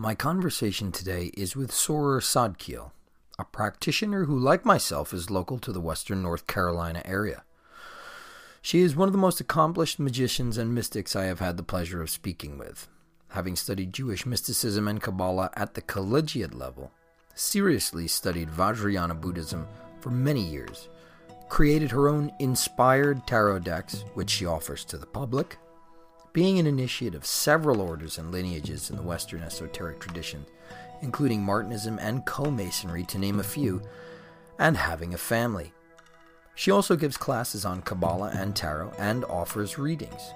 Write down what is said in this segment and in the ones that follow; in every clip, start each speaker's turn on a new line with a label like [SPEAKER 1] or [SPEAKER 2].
[SPEAKER 1] My conversation today is with Soror Tzadkiel, a practitioner who, like myself, is local to the western North Carolina area. She is one of the most accomplished magicians and mystics I have had the pleasure of speaking with. Having studied Jewish mysticism and Kabbalah at the collegiate level, seriously studied Vajrayana Buddhism for many years, created her own inspired tarot decks, which she offers to the public, being an initiate of several orders and lineages in the Western esoteric tradition, including Martinism and Co-Masonry, to name a few, and having a family. She also gives classes on Kabbalah and Tarot and offers readings.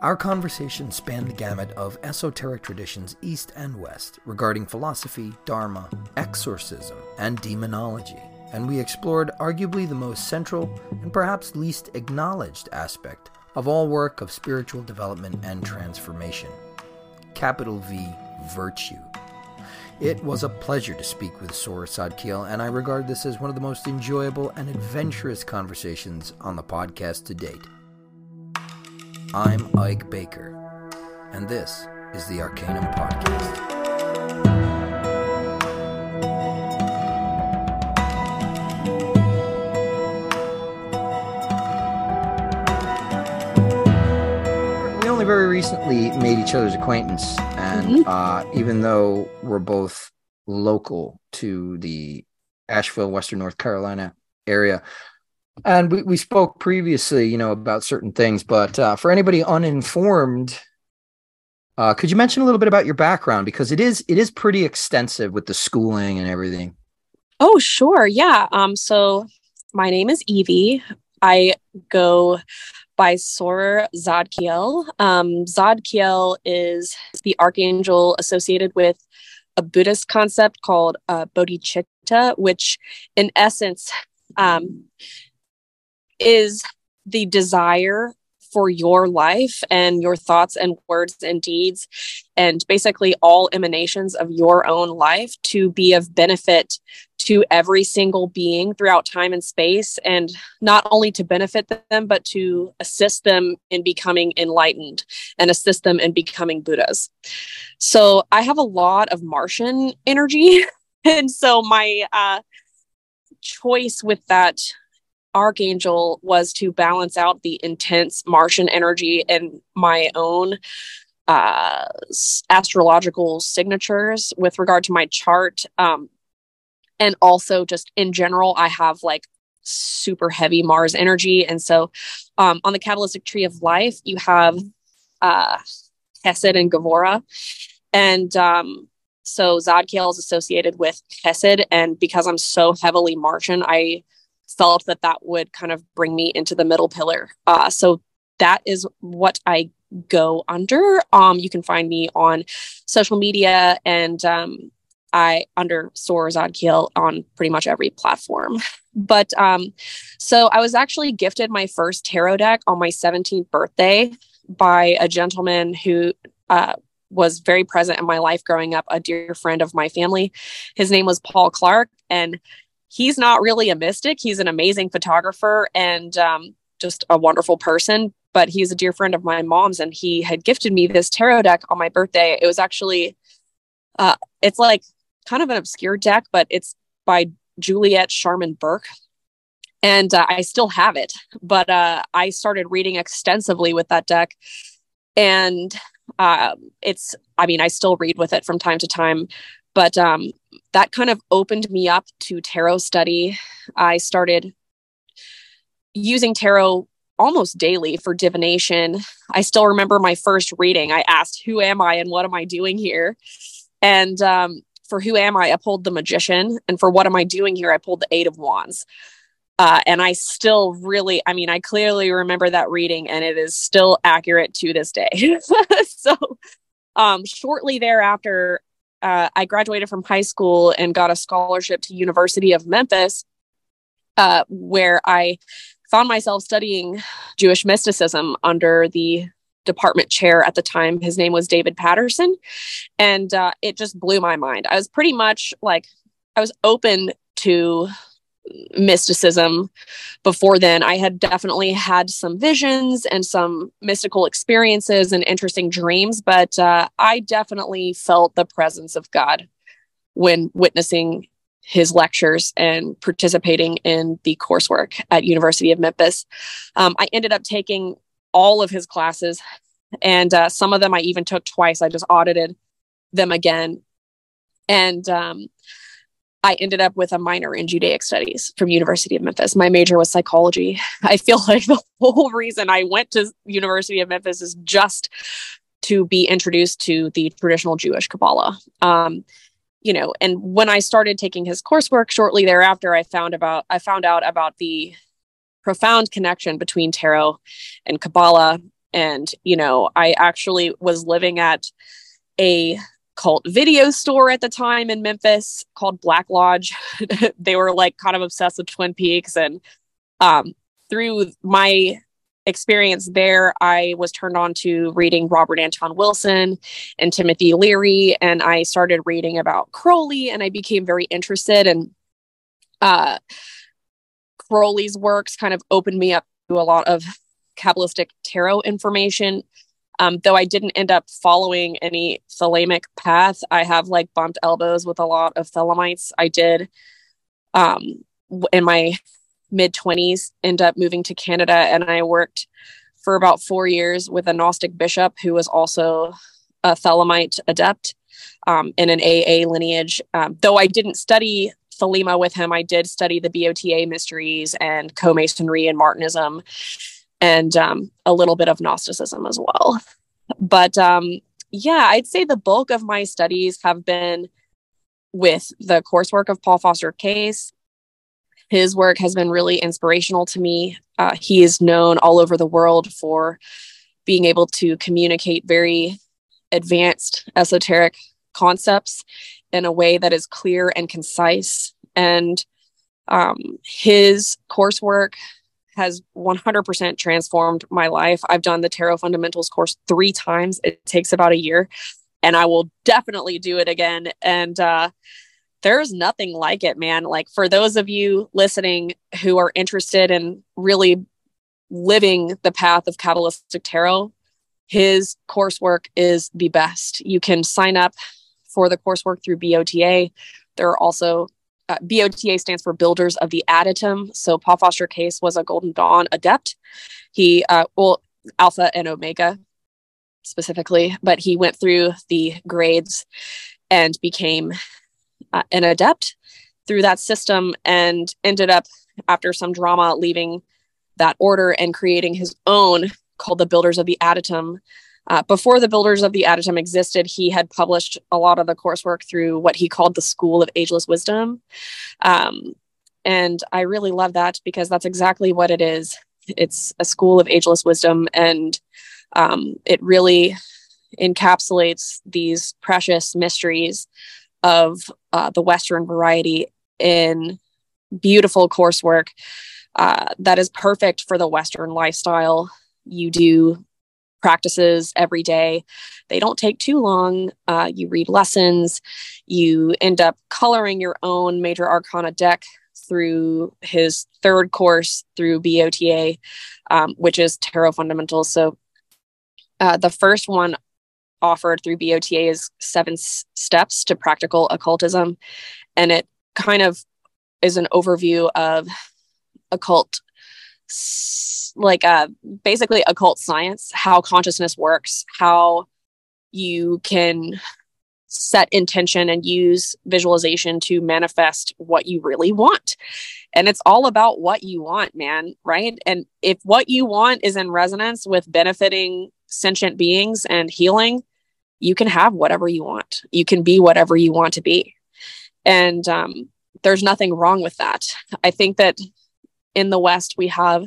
[SPEAKER 1] Our conversation spanned the gamut of esoteric traditions east and west regarding philosophy, dharma, exorcism, and demonology, and we explored arguably the most central and perhaps least acknowledged aspect of all work of spiritual development and transformation. Capital V, virtue. It was a pleasure to speak with Soror Tzadkiel, and I regard this as one of the most enjoyable and adventurous conversations on the podcast to date. I'm Ike Baker, and this is the Arcanum Podcast. Only very recently made each other's acquaintance, and mm-hmm. uh, even though we're both local to the Asheville, Western North Carolina area, and we, we spoke previously, you know, about certain things, but uh, for anybody uninformed, uh, could you mention a little bit about your background because it is it is pretty extensive with the schooling and everything.
[SPEAKER 2] Oh, sure, yeah. Um, so my name is Evie. I go by Soror Tzadkiel. Um, Tzadkiel is the archangel associated with a Buddhist concept called uh, bodhicitta, which in essence um, is the desire for your life and your thoughts and words and deeds and basically all emanations of your own life to be of benefit to every single being throughout time and space. And not only to benefit them but to assist them in becoming enlightened and assist them in becoming buddhas. So i have a lot of martian energy. And so my uh, choice with that archangel was to balance out the intense Martian energy and my own uh, astrological signatures with regard to my chart. Um, and also, just in general, I have like super heavy Mars energy. And so, um, on the Kabbalistic tree of life, you have uh, Chesed and Gevurah. And um, so Tzadkiel is associated with Chesed. And because I'm so heavily Martian, I felt that that would kind of bring me into the middle pillar. Uh, so that is what I go under. Um, you can find me on social media and um, I under Soror Tzadkiel on pretty much every platform. But um, so I was actually gifted my first tarot deck on my 17th birthday by a gentleman who uh, was very present in my life growing up, a dear friend of my family. His name was Paul Clark, and he's not really a mystic. He's an amazing photographer and um, just a wonderful person. But he's a dear friend of my mom's, and he had gifted me this tarot deck on my birthday. It was actually, uh, it's like kind of an obscure deck, but it's by Juliet Sharman Burke. And uh, I still have it, but uh, I started reading extensively with that deck. And uh, it's, I mean, I still read with it from time to time, but um, that kind of opened me up to tarot study. I started using tarot almost daily for divination. I still remember my first reading. I asked, Who am I and what am I doing here? And um, for Who Am I, I pulled the Magician. And for What Am I Doing Here, I pulled the Eight of Wands. Uh, and I still really, I mean, I clearly remember that reading and it is still accurate to this day. so, um, shortly thereafter, uh, I graduated from high school and got a scholarship to University of Memphis, uh, where I found myself studying Jewish mysticism under the department chair at the time. His name was David Patterson, and uh, it just blew my mind. I was pretty much like I was open to mysticism before then. I had definitely had some visions and some mystical experiences and interesting dreams, but uh, I definitely felt the presence of God when witnessing his lectures and participating in the coursework at University of Memphis. Um, I ended up taking all of his classes, and uh, some of them I even took twice. I just audited them again, and um, I ended up with a minor in Judaic studies from University of Memphis. My major was psychology. I feel like the whole reason I went to University of Memphis is just to be introduced to the traditional Jewish Kabbalah. Um, you know, and when I started taking his coursework shortly thereafter, I found about I found out about the profound connection between tarot and Kabbalah. And, you know, I actually was living at a cult video store at the time in Memphis called Black Lodge. they were like kind of obsessed with Twin Peaks. And um, through my experience there, I was turned on to reading Robert Anton Wilson and Timothy Leary. And I started reading about Crowley and I became very interested. And uh, Crowley's works kind of opened me up to a lot of Kabbalistic tarot information. Um, though I didn't end up following any Thelemic path, I have like bumped elbows with a lot of Thelemites. I did um, in my mid 20s end up moving to Canada and I worked for about four years with a Gnostic bishop who was also a Thelemite adept um, in an AA lineage. Um, though I didn't study Thelema with him, I did study the BOTA mysteries and co-masonry and Martinism and um, a little bit of Gnosticism as well. But um, yeah, I'd say the bulk of my studies have been with the coursework of Paul Foster Case. His work has been really inspirational to me. Uh, he is known all over the world for being able to communicate very advanced esoteric concepts in a way that is clear and concise. And um, his coursework has 100% transformed my life. I've done the Tarot Fundamentals course three times. It takes about a year, and I will definitely do it again. And uh, there's nothing like it, man. Like for those of you listening who are interested in really living the path of Kabbalistic Tarot, his coursework is the best. You can sign up for the coursework through BOTA. There are also uh, BOTA stands for Builders of the Adytum. So Paul Foster Case was a Golden Dawn adept. He, uh, well, Alpha and Omega specifically, but he went through the grades and became uh, an adept through that system and ended up, after some drama, leaving that order and creating his own called the Builders of the Adytum, uh, before the Builders of the Adytum existed, he had published a lot of the coursework through what he called the School of Ageless Wisdom. Um, and I really love that because that's exactly what it is. It's a school of ageless wisdom, and um, it really encapsulates these precious mysteries of uh, the Western variety in beautiful coursework uh, that is perfect for the Western lifestyle. You do practices every day. They don't take too long. Uh, you read lessons. You end up coloring your own major arcana deck through his third course through BOTA, um, which is Tarot Fundamentals. So uh, the first one offered through BOTA is seven s- steps to practical occultism. And it kind of is an overview of occult like uh, basically occult science, how consciousness works, how you can set intention and use visualization to manifest what you really want. And it's all about what you want, man, right? And if what you want is in resonance with benefiting sentient beings and healing, you can have whatever you want. You can be whatever you want to be. And um, there's nothing wrong with that. I think that in the West, we have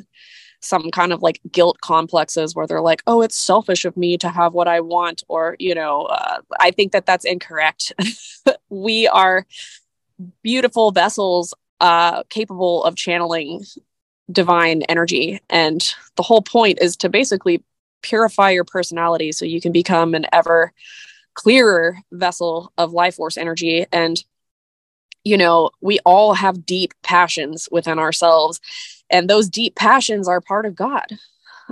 [SPEAKER 2] some kind of like guilt complexes where they're like, oh, it's selfish of me to have what I want. Or, you know, uh, I think that that's incorrect. we are beautiful vessels uh, capable of channeling divine energy. And the whole point is to basically purify your personality so you can become an ever clearer vessel of life force energy. And you know, we all have deep passions within ourselves, and those deep passions are part of God.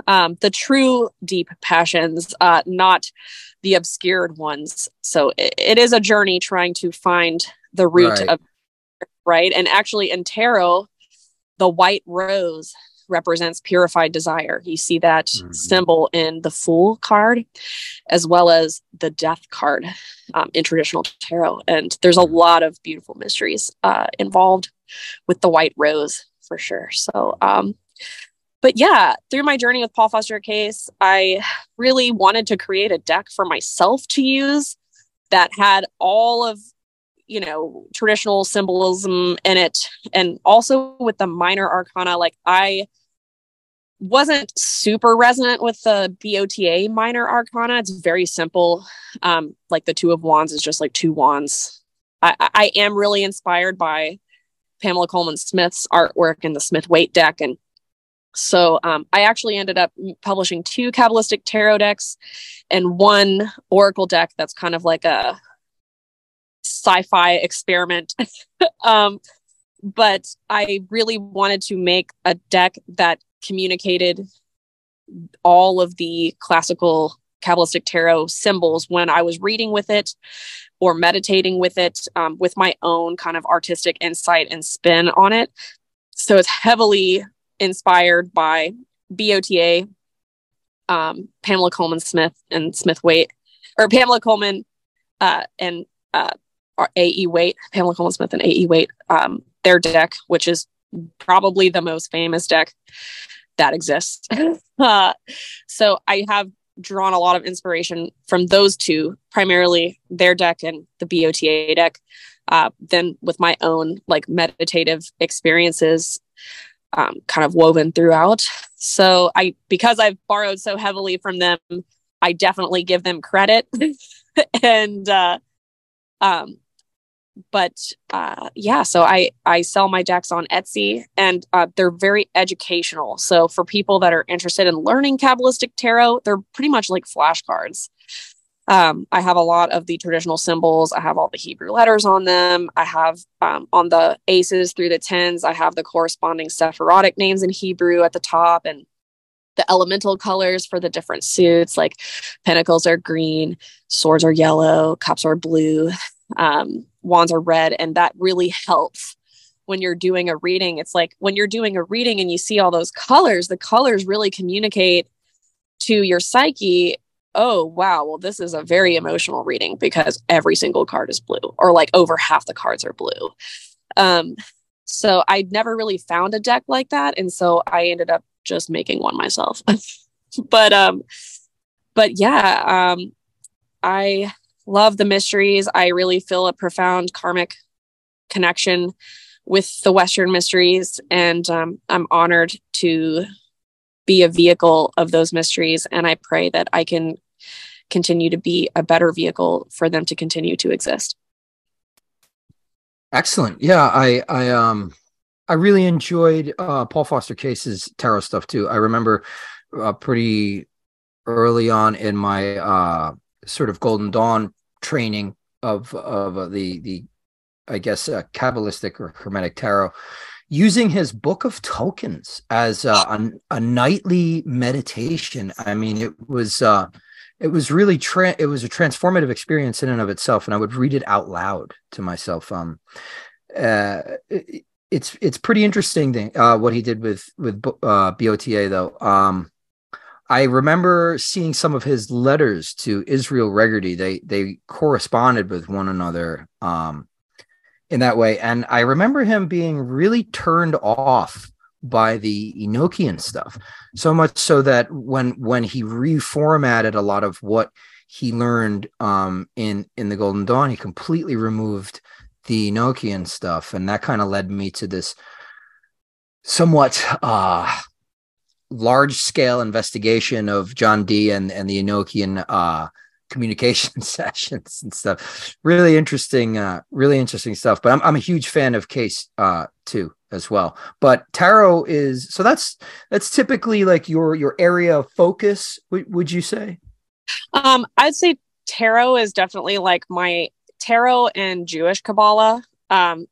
[SPEAKER 2] Um, the true deep passions, uh, not the obscured ones. So it, it is a journey trying to find the root right. of right. And actually, in tarot, the white rose represents purified desire. You see that mm-hmm. symbol in the Fool card, as well as the Death card um, in traditional tarot. And there's a mm-hmm. lot of beautiful mysteries uh, involved with the White Rose for sure. So, um, but yeah, through my journey with Paul Foster Case, I really wanted to create a deck for myself to use that had all of you know traditional symbolism in it. And also with the minor arcana like i wasn't super resonant with the bota minor arcana. It's very simple. Um like the two of wands is just like two wands. I i am really inspired by pamela colman smith's artwork and the smith waite deck. And so um, I actually ended up publishing two Kabbalistic tarot decks and one Oracle deck that's kind of like a sci-fi experiment. um, but I really wanted to make a deck that communicated all of the classical Kabbalistic tarot symbols when I was reading with it or meditating with it um, with my own kind of artistic insight and spin on it. So it's heavily inspired by BOTA, um, Pamela Colman Smith, and Smith Waite, or Pamela Colman uh, and uh, AE Waite, Pamela Colman Smith and AE Waite, um, their deck, which is probably the most famous deck that exists. uh, so I have drawn a lot of inspiration from those two, primarily their deck and the BOTA deck. Uh, then with my own like meditative experiences, um, kind of woven throughout. So I, because I've borrowed so heavily from them, I definitely give them credit. and uh, um, but uh, yeah, so I I sell my decks on Etsy, and uh, they're very educational. So for people that are interested in learning Kabbalistic tarot, they're pretty much like flashcards. Um, I have a lot of the traditional symbols. I have all the Hebrew letters on them. I have um, on the aces through the tens. I have the corresponding Sephirotic names in Hebrew at the top, and the elemental colors for the different suits. Like pentacles are green, swords are yellow, cups are blue. Um, wands are red and that really helps when you're doing a reading. It's like when you're doing a reading and you see all those colors the colors really communicate to your psyche oh wow well this is a very emotional reading because every single card is blue or like over half the cards are blue. Um so i never really found a deck like that and so i ended up just making one myself. But um but yeah um i love the mysteries. I really feel a profound karmic connection with the Western mysteries, and um, I'm honored to be a vehicle of those mysteries. And I pray that I can continue to be a better vehicle for them to continue to exist.
[SPEAKER 1] Excellent. Yeah, I I um I really enjoyed uh, Paul Foster Case's tarot stuff too. I remember uh, pretty early on in my uh, sort of Golden Dawn training of of uh, the the I guess uh, Kabbalistic or Hermetic tarot, using his book of tokens as uh, a, a nightly meditation. I mean, it was uh, it was really tra- it was a transformative experience in and of itself, and I would read it out loud to myself. Um, uh, it, it's it's pretty interesting thing uh, what he did with with uh, BOTA though. Um, I remember seeing some of his letters to Israel Regardie. They they corresponded with one another um, in that way, and I remember him being really turned off by the Enochian stuff, so much so that when when he reformatted a lot of what he learned um, in in the Golden Dawn, he completely removed the Enochian stuff, and that kind of led me to this somewhat uh large scale investigation of John Dee and, and the Enochian uh, communication sessions and stuff. Really interesting, uh, really interesting stuff. But I'm, I'm a huge fan of Case uh, too as well. But tarot is so that's that's typically like your your area of focus. W- would you say?
[SPEAKER 2] Um, I'd say tarot is definitely like my tarot and Jewish Kabbalah. Um,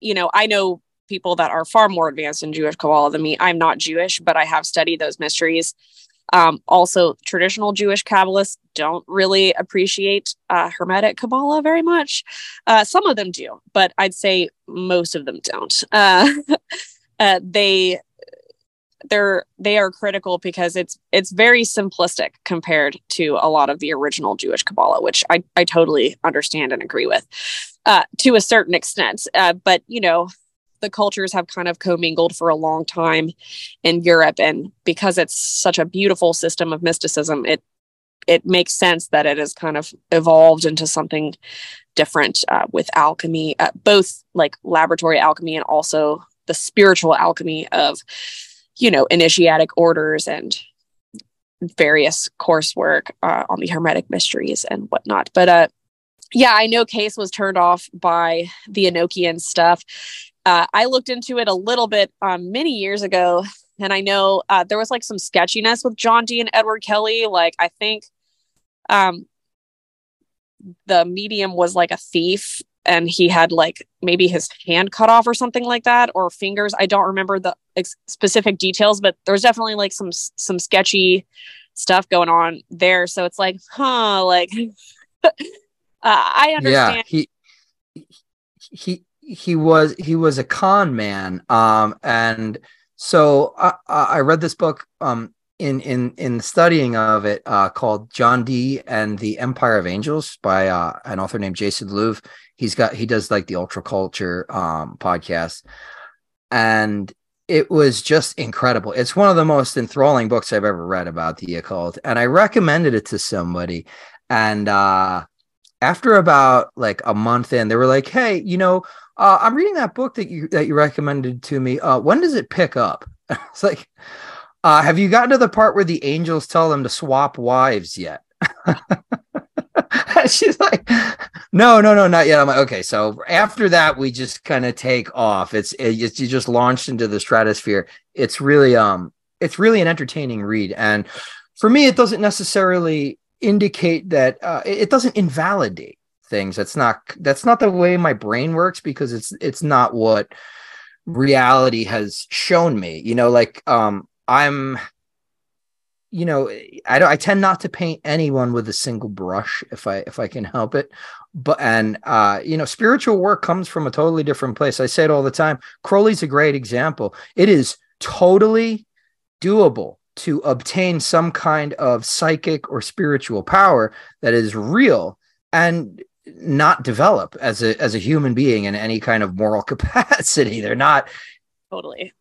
[SPEAKER 2] you know, I know people that are far more advanced in Jewish Kabbalah than me. I'm not Jewish, but I have studied those mysteries. Um, also, traditional Jewish Kabbalists don't really appreciate uh, Hermetic Kabbalah very much. Uh, some of them do, but I'd say most of them don't. Uh, uh they they're they are critical because it's it's very simplistic compared to a lot of the original Jewish Kabbalah, which I I totally understand and agree with uh, to a certain extent. Uh, but you know, the cultures have kind of commingled for a long time in Europe, and because it's such a beautiful system of mysticism, it it makes sense that it has kind of evolved into something different uh, with alchemy, uh, both like laboratory alchemy and also the spiritual alchemy of you know initiatic orders and various coursework uh, on the hermetic mysteries and whatnot. But uh yeah i know case was turned off by the enochian stuff uh, I looked into it a little bit um, many years ago, and I know uh, there was like some sketchiness with John Dee and Edward Kelley. Like, I think um, the medium was like a thief, and he had like maybe his hand cut off or something like that, or fingers. I don't remember the ex- specific details, but there was definitely like some some sketchy stuff going on there. So it's like, huh, like uh, I understand.
[SPEAKER 1] Yeah, he he he was he was a con man um and so i i read this book um in in in studying of it uh called john Dee and the empire of angels by uh an author named jason louv. He's got he does like the ultra culture um podcast. And it was just incredible. It's one of the most enthralling books i've ever read about the occult and i recommended it to somebody. And uh after about like a month in they were like hey you know uh, I'm reading that book that you that you recommended to me. Uh, when does it pick up? it's like, uh, have you gotten to the part where the angels tell them to swap wives yet? She's like, no, no, no, not yet. I'm like, okay. So after that, we just kind of take off. It's, it's you just launched into the stratosphere. It's really um, it's really an entertaining read, and for me, it doesn't necessarily indicate that uh, it doesn't invalidate things. That's not that's not the way my brain works because it's it's not what reality has shown me. You know like um i'm you know i don't i tend not to paint anyone with a single brush if i if i can help it. But and uh you know spiritual work comes from a totally different place. I say it all the time. Crowley's a great example. It is totally doable to obtain some kind of psychic or spiritual power that is real and not develop as a as a human being in any kind of moral capacity. They're not
[SPEAKER 2] totally.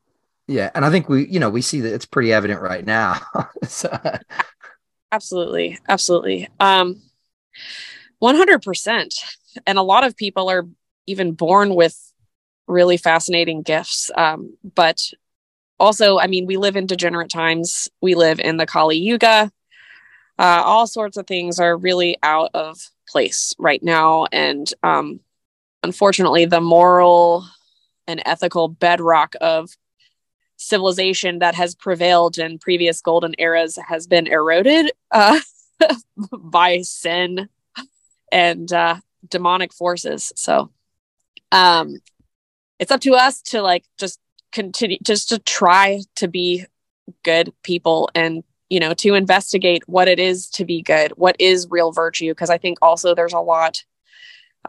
[SPEAKER 1] Yeah, and I think we, you know, we see that it's pretty evident right now. so.
[SPEAKER 2] Absolutely, absolutely, um, one hundred percent. And a lot of people are even born with really fascinating gifts, um, but also, I mean, we live in degenerate times. We live in the Kali Yuga. Uh, all sorts of things are really out of place right now. And um, unfortunately, the moral and ethical bedrock of civilization that has prevailed in previous golden eras has been eroded uh, by sin and uh, demonic forces. So um, it's up to us to like just continue, just to try to be good people and you know to investigate what it is to be good what is real virtue because i think also there's a lot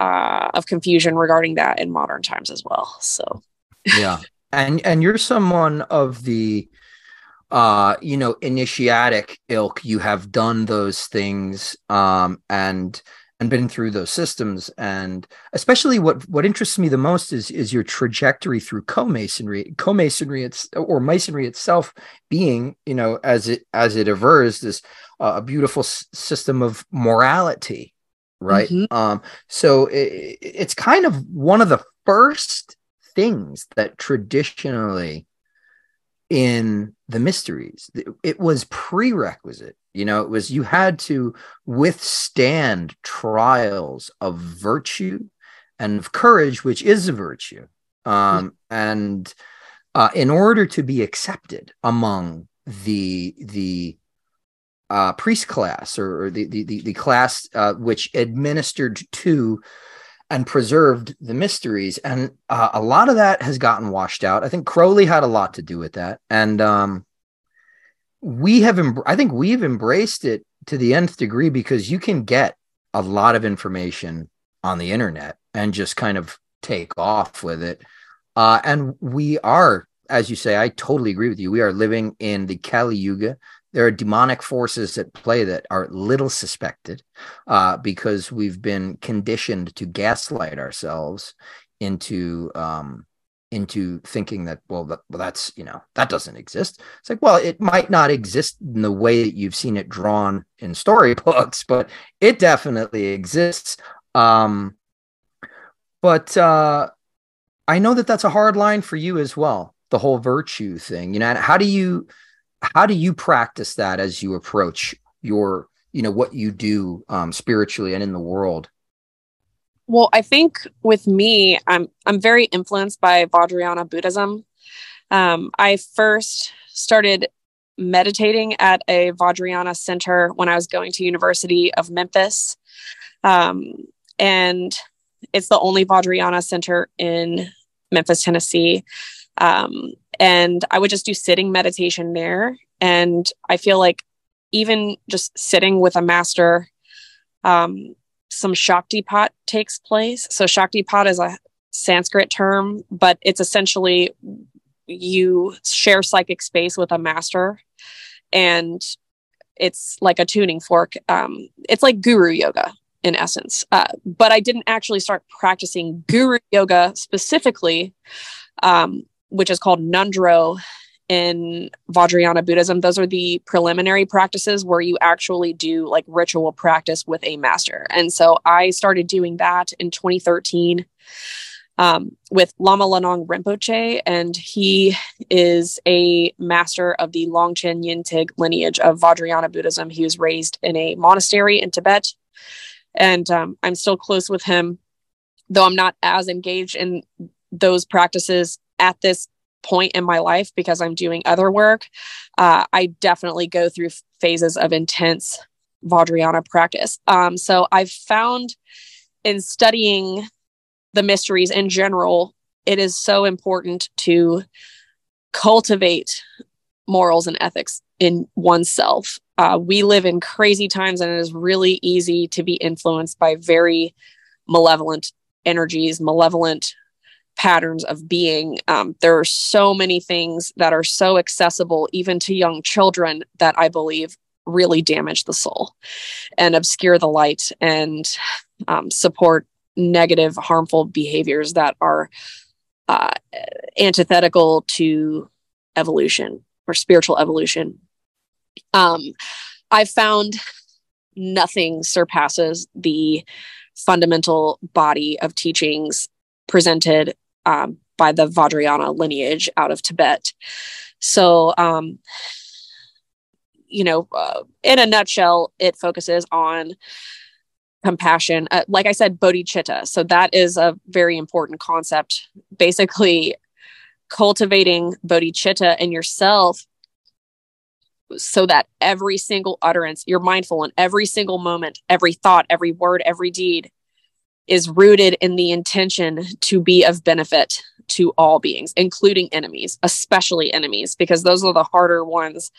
[SPEAKER 2] uh, of confusion regarding that in modern times as well so.
[SPEAKER 1] Yeah. And and you're someone of the uh you know initiatic ilk. You have done those things um and and been through those systems and especially what what interests me the most is is your trajectory through co-masonry co-masonry it's or masonry itself being you know as it as it avers this uh, a beautiful s- system of morality right mm-hmm. um so it, it's kind of one of the first things that traditionally in the mysteries it was prerequisite you know, it was you had to withstand trials of virtue and of courage, which is a virtue. Um, and uh, in order to be accepted among the the uh, priest class or, or the, the, the class uh, which administered to and preserved the mysteries. And uh, a lot of that has gotten washed out. I think Crowley had a lot to do with that. And um, we have, em- I think we've embraced it to the nth degree because you can get a lot of information on the internet and just kind of take off with it. Uh, and we are, as you say, I totally agree with you. We are living in the Kali Yuga, there are demonic forces at play that are little suspected uh, because we've been conditioned to gaslight ourselves into um, into thinking that well, that, well that's you know that doesn't exist. It's like well it might not exist in the way that you've seen it drawn in storybooks but it definitely exists. Um, but uh, i know that that's a hard line for you as well the whole virtue thing you know how do you how do you practice that as you approach your you know what you do um, spiritually and in the world?
[SPEAKER 2] Well i think with me i'm i'm very influenced by vajrayana buddhism. Um, i first started meditating at a vajrayana center when i was going to university of memphis. Um, and it's the only vajrayana center in memphis tennessee. Um, and I would just do sitting meditation there. And I feel like even just sitting with a master, um, some Shaktipat takes place. So Shaktipat is a Sanskrit term, but it's essentially you share psychic space with a master and it's like a tuning fork. Um, it's like guru yoga in essence. Uh, but I didn't actually start practicing guru yoga specifically um, which is called Ngondro in Vajrayana Buddhism. Those are the preliminary practices where you actually do like ritual practice with a master. And so I started doing that in 2013 um, with Lama Lanong Rinpoche, and he is a master of the Longchen Nyingtik lineage of Vajrayana Buddhism. He was raised in a monastery in Tibet, and um, I'm still close with him, though I'm not as engaged in those practices at this point in my life because I'm doing other work, uh, I definitely go through phases of intense Vajrayana practice. Um, so I've found in studying the mysteries in general, it is so important to cultivate morals and ethics in oneself. Uh, we live in crazy times, and it is really easy to be influenced by very malevolent energies, malevolent patterns of being. Um, there are so many things that are so accessible, even to young children, that I believe really damage the soul and obscure the light and um, support negative, harmful behaviors that are uh, antithetical to evolution or spiritual evolution. Um, I've found nothing surpasses the fundamental body of teachings presented um, by the Vajrayana lineage out of Tibet. So, um, you know, uh, in a nutshell, it focuses on compassion. Uh, like I said, bodhicitta. So that is a very important concept. Basically, cultivating bodhicitta in yourself so that every single utterance, you're mindful in every single moment, every thought, every word, every deed is rooted in the intention to be of benefit to all beings, including enemies, especially enemies, because those are the harder ones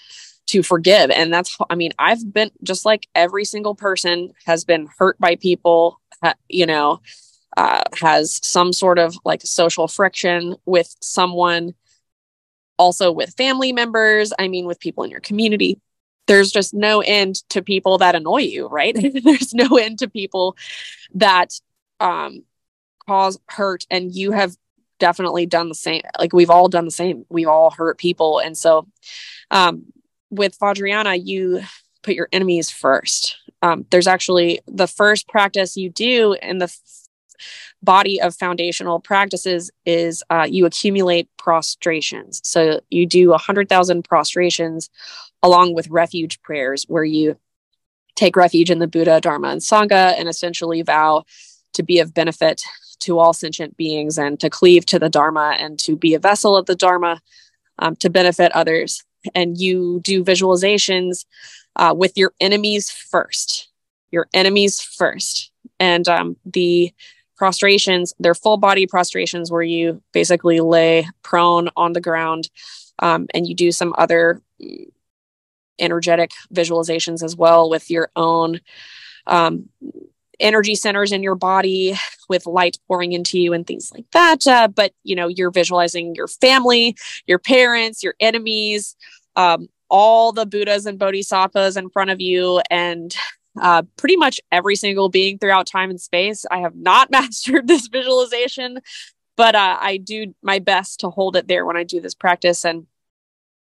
[SPEAKER 2] to forgive. And that's, I mean, I've been just like every single person has been hurt by people, you know, uh, has some sort of like social friction with someone, also with family members. I mean, with people in your community. There's just no end to people that annoy you, right? There's no end to people that um, cause hurt and you have definitely done the same like we've all done the same. We've all hurt people. And so um, with vajrayana you put your enemies first. Um, there's actually the first practice you do in the f- body of foundational practices is uh, you accumulate prostrations. So you do 100000 prostrations along with refuge prayers where you take refuge in the buddha dharma and sangha and essentially vow to be of benefit to all sentient beings and to cleave to the Dharma and to be a vessel of the Dharma um, to benefit others. And you do visualizations uh, with your enemies first, your enemies first. And um, the prostrations. They're full body prostrations where you basically lay prone on the ground um, and you do some other energetic visualizations as well with your own um, energy centers in your body with light pouring into you and things like that. Uh, but you know, you're visualizing your family, your parents, your enemies, um, all the Buddhas and Bodhisattvas in front of you, and uh, pretty much every single being throughout time and space. I have not mastered this visualization, but uh, I do my best to hold it there when I do this practice. And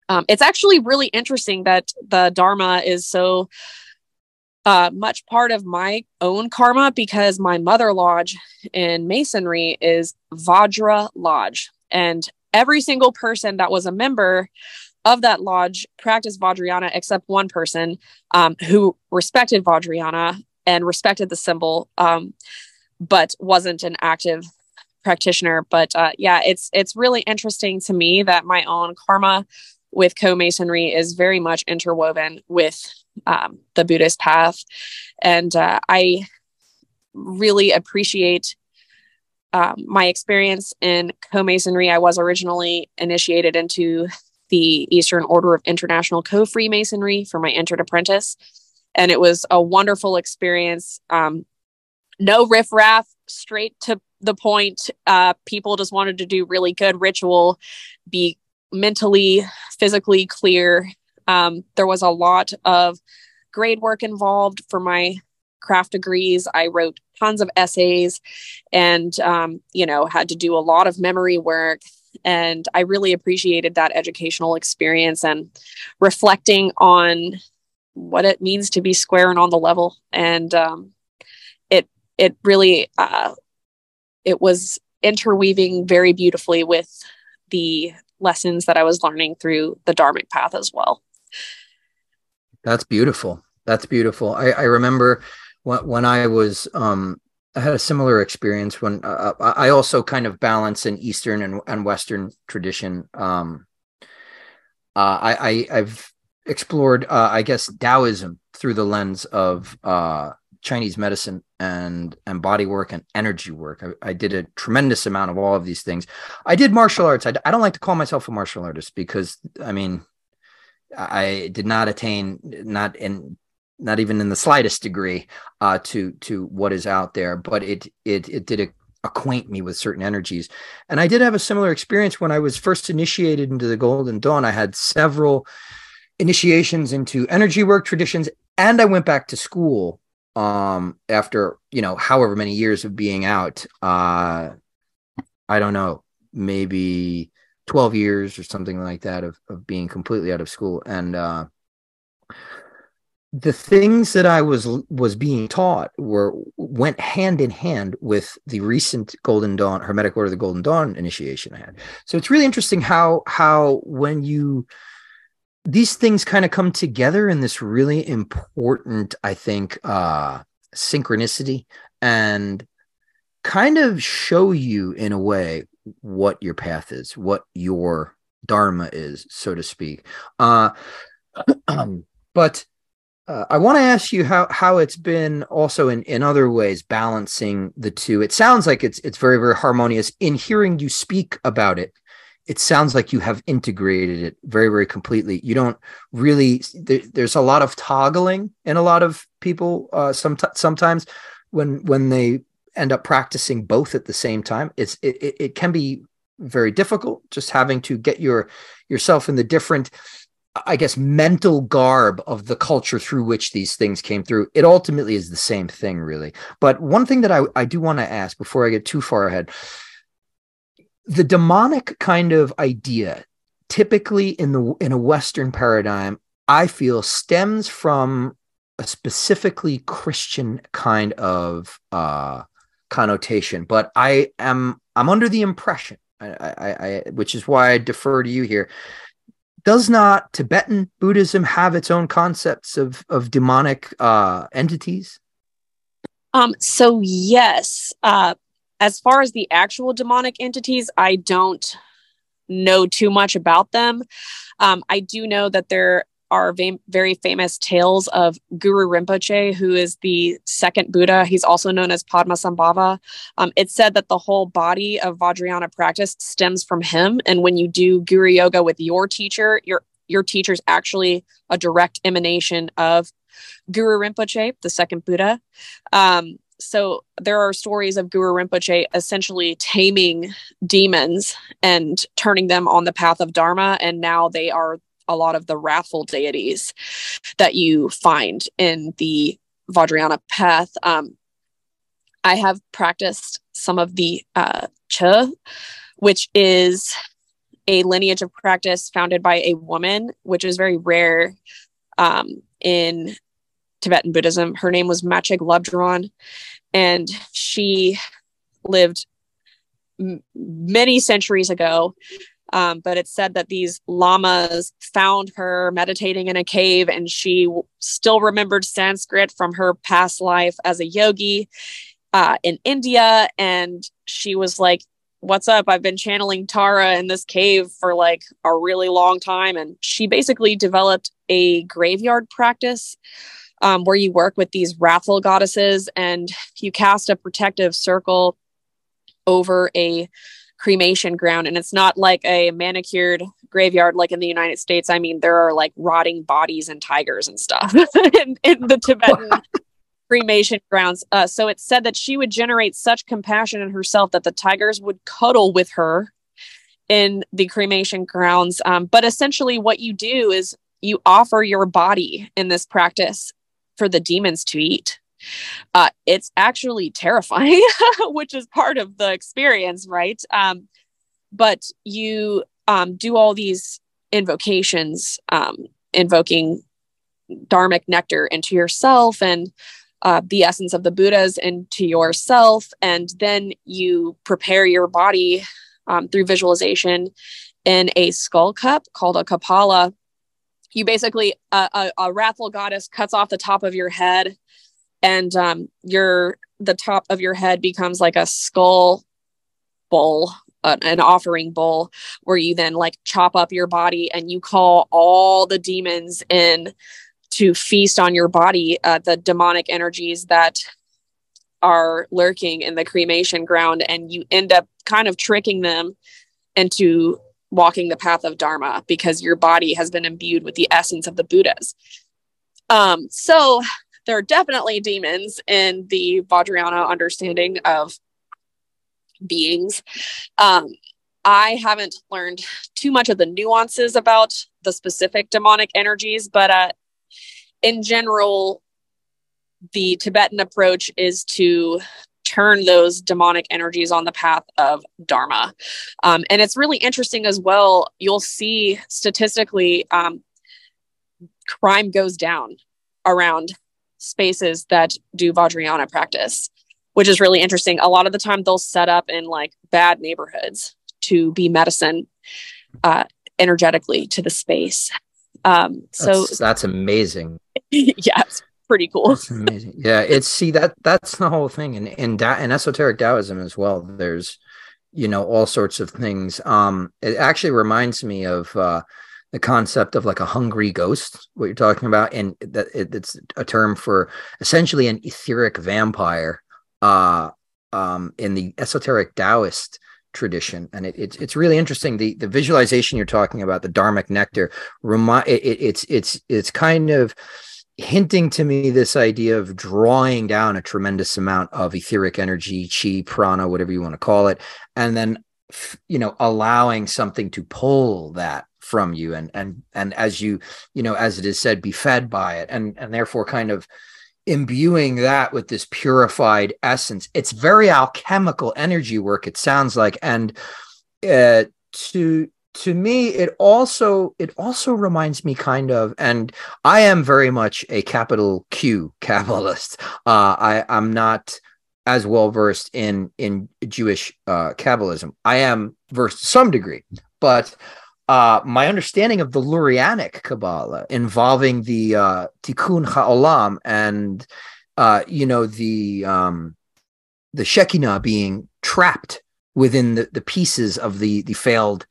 [SPEAKER 2] um, it's actually really interesting that the Dharma is so uh, much part of my own karma because my mother lodge in Masonry is Vajra Lodge. And every single person that was a member of that lodge practiced Vajrayana except one person um, who respected Vajrayana and respected the symbol, um, but wasn't an active practitioner. But uh, yeah, it's it's really interesting to me that my own karma with co-masonry is very much interwoven with um, the Buddhist path, and uh, I really appreciate um, my experience in co-masonry. I was originally initiated into the Eastern Order of International Co Freemasonry for my entered apprentice. And it was a wonderful experience. Um, no riffraff, straight to the point. Uh, people just wanted to do really good ritual, be mentally, physically clear. Um, there was a lot of grade work involved for my craft degrees. I wrote tons of essays and, um, you know, had to do a lot of memory work, and I really appreciated that educational experience and reflecting on what it means to be square and on the level. And um, it it really uh, it was interweaving very beautifully with the lessons that I was learning through the Dharmic path as well.
[SPEAKER 1] That's beautiful. That's beautiful. I, I remember when, when I was um, I had a similar experience when uh, uh I also kind of balance an Eastern and, and Western tradition. Um, uh, I, I have explored, uh, I guess, Taoism through the lens of uh, Chinese medicine and and body work and energy work. I, I, did a tremendous amount of all of these things. I did martial arts. I, I don't like to call myself a martial artist because I mean, I did not attain not in not even in the slightest degree uh, to to what is out there, but it it it did acquaint me with certain energies. And I did have a similar experience when I was first initiated into the Golden Dawn. I had several initiations into energy work traditions, and I went back to school um, after you know however many years of being out. Uh, I don't know, maybe 12 years or something like that of, of being completely out of school and uh, the things that I was was being taught were went hand in hand with the recent Golden Dawn Hermetic Order of the Golden Dawn initiation I had. So it's really interesting how how when you these things kind of come together in this really important, I think, uh, synchronicity and kind of show you in a way what your path is, what your dharma is, so to speak. Uh, but uh, I want to ask you how how it's been also in in other ways balancing the two. It sounds like it's it's very very harmonious. In hearing you speak about it, it sounds like you have integrated it very very completely. You don't really there, there's a lot of toggling in a lot of people. Uh, some sometimes when when they end up practicing both at the same time, it's it, it, it can be very difficult. Just having to get your yourself in the different I guess, mental garb of the culture through which these things came through. It ultimately is the same thing, really. But one thing that I, I do want to ask before I get too far ahead the demonic kind of idea, typically in the in a Western paradigm, I feel stems from a specifically Christian kind of uh, connotation. But I am I'm under the impression, I, I, I, which is why I defer to you here, does not Tibetan Buddhism have its own concepts of of demonic uh, entities?
[SPEAKER 2] Um, so yes, uh, as far as the actual demonic entities, I don't know too much about them. Um, I do know that there are va- very famous tales of Guru Rinpoche, who is the second Buddha. He's also known as Padmasambhava. Um, it's said that the whole body of Vajrayana practice stems from him. And when you do Guru Yoga with your teacher, your your teacher is actually a direct emanation of Guru Rinpoche, the second Buddha. Um, so there are stories of Guru Rinpoche essentially taming demons and turning them on the path of Dharma. And now they are a lot of the wrathful deities that you find in the Vajrayana path. Um, I have practiced some of the uh, which is a lineage of practice founded by a woman, which is very rare um, in Tibetan Buddhism. Her name was Machig Labdrön, and she lived m- many centuries ago. Um, but it's said that these lamas found her meditating in a cave, and she w- still remembered Sanskrit from her past life as a yogi uh, in India. And she was like, what's up i've been channeling tara in this cave for like a really long time and she basically developed a graveyard practice um, where you work with these wrathful goddesses and you cast a protective circle over a cremation ground and it's not like a manicured graveyard like in the united states i mean there are like rotting bodies and tigers and stuff in, in the tibetan cremation grounds. Uh, so it said that she would generate such compassion in herself that the tigers would cuddle with her in the cremation grounds. Um, but essentially, what you do is you offer your body in this practice for the demons to eat. Uh, it's actually terrifying, which is part of the experience, right? Um, but you um, do all these invocations, um, invoking dharmic nectar into yourself and uh, the essence of the Buddhas into yourself. And then you prepare your body um, through visualization in a skull cup called a kapala. You basically, uh, a, a wrathful goddess cuts off the top of your head, and um, your the top of your head becomes like a skull bowl an offering bowl where you then like chop up your body and you call all the demons in to feast on your body uh, the demonic energies that are lurking in the cremation ground and you end up kind of tricking them into walking the path of dharma because your body has been imbued with the essence of the buddhas. Um, so there are definitely demons in the vajrayana understanding of beings. Um, i haven't learned too much of the nuances about the specific demonic energies but uh, in general, the Tibetan approach is to turn those demonic energies on the path of Dharma. Um, and it's really interesting as well. You'll see statistically, um, crime goes down around spaces that do Vajrayana practice, which is really interesting. A lot of the time, they'll set up in like bad neighborhoods to be medicine uh, energetically to the space. Um, so
[SPEAKER 1] that's, that's amazing.
[SPEAKER 2] it's pretty cool.
[SPEAKER 1] That's amazing. Yeah, it's see that that's the whole thing, and and da- in esoteric Taoism as well. There's you know all sorts of things. Um, it actually reminds me of uh, the concept of like a hungry ghost. What you're talking about, and that it, it's a term for essentially an etheric vampire. Uh, um, in the esoteric Taoist tradition and it, it's it's really interesting the the visualization you're talking about the dharmic nectar remind it, it, it's it's it's kind of hinting to me this idea of drawing down a tremendous amount of etheric energy chi prana whatever you want to call it and then you know allowing something to pull that from you and and and as you you know as it is said be fed by it and and therefore kind of imbuing that with this purified essence. It's very alchemical energy work it sounds like and uh, to to me it also it also reminds me kind of and i am very much a capital q kabbalist uh, i i'm not as well versed in in jewish uh, kabbalism i am versed to some degree but uh, my understanding of the Lurianic Kabbalah involving the uh, Tikkun Ha'olam and uh, you know the um, the Shekinah being trapped within the, the pieces of the the failed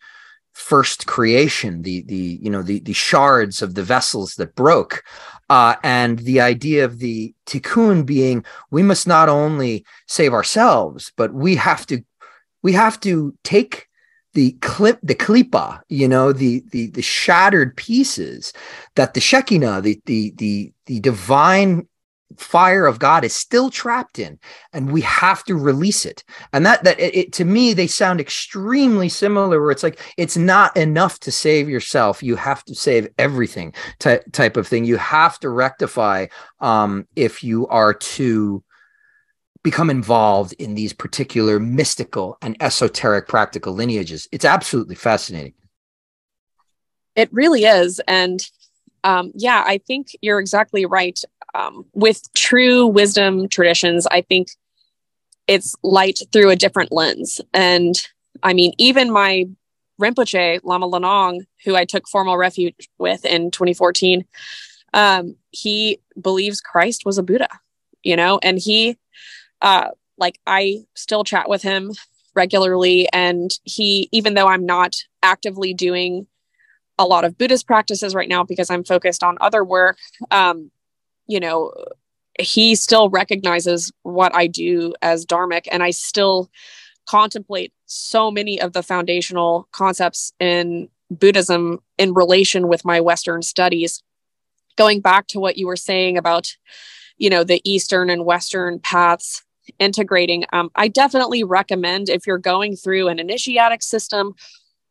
[SPEAKER 1] first creation, the the you know the the shards of the vessels that broke, uh, and the idea of the tikkun being we must not only save ourselves, but we have to we have to take the clip the klipa you know the the the shattered pieces that the shekinah the the the the divine fire of God is still trapped in, and we have to release it. And that that it, it, to me they sound extremely similar. Where it's like it's not enough to save yourself; you have to save everything. Ty- type of thing. You have to rectify um, if you are to become involved in these particular mystical and esoteric practical lineages. It's absolutely fascinating.
[SPEAKER 2] It really is, and um, yeah, I think you're exactly right um, with true wisdom traditions, I think it's light through a different lens. And I mean, even my Rinpoche, Lama Lanong, who I took formal refuge with in 2014, um, he believes Christ was a Buddha, you know, and he, uh, like, I still chat with him regularly. And he, even though I'm not actively doing a lot of Buddhist practices right now because I'm focused on other work, um, you know, he still recognizes what I do as Dharmic, and I still contemplate so many of the foundational concepts in Buddhism in relation with my Western studies. Going back to what you were saying about, you know, the Eastern and Western paths integrating, um, I definitely recommend if you're going through an initiatic system,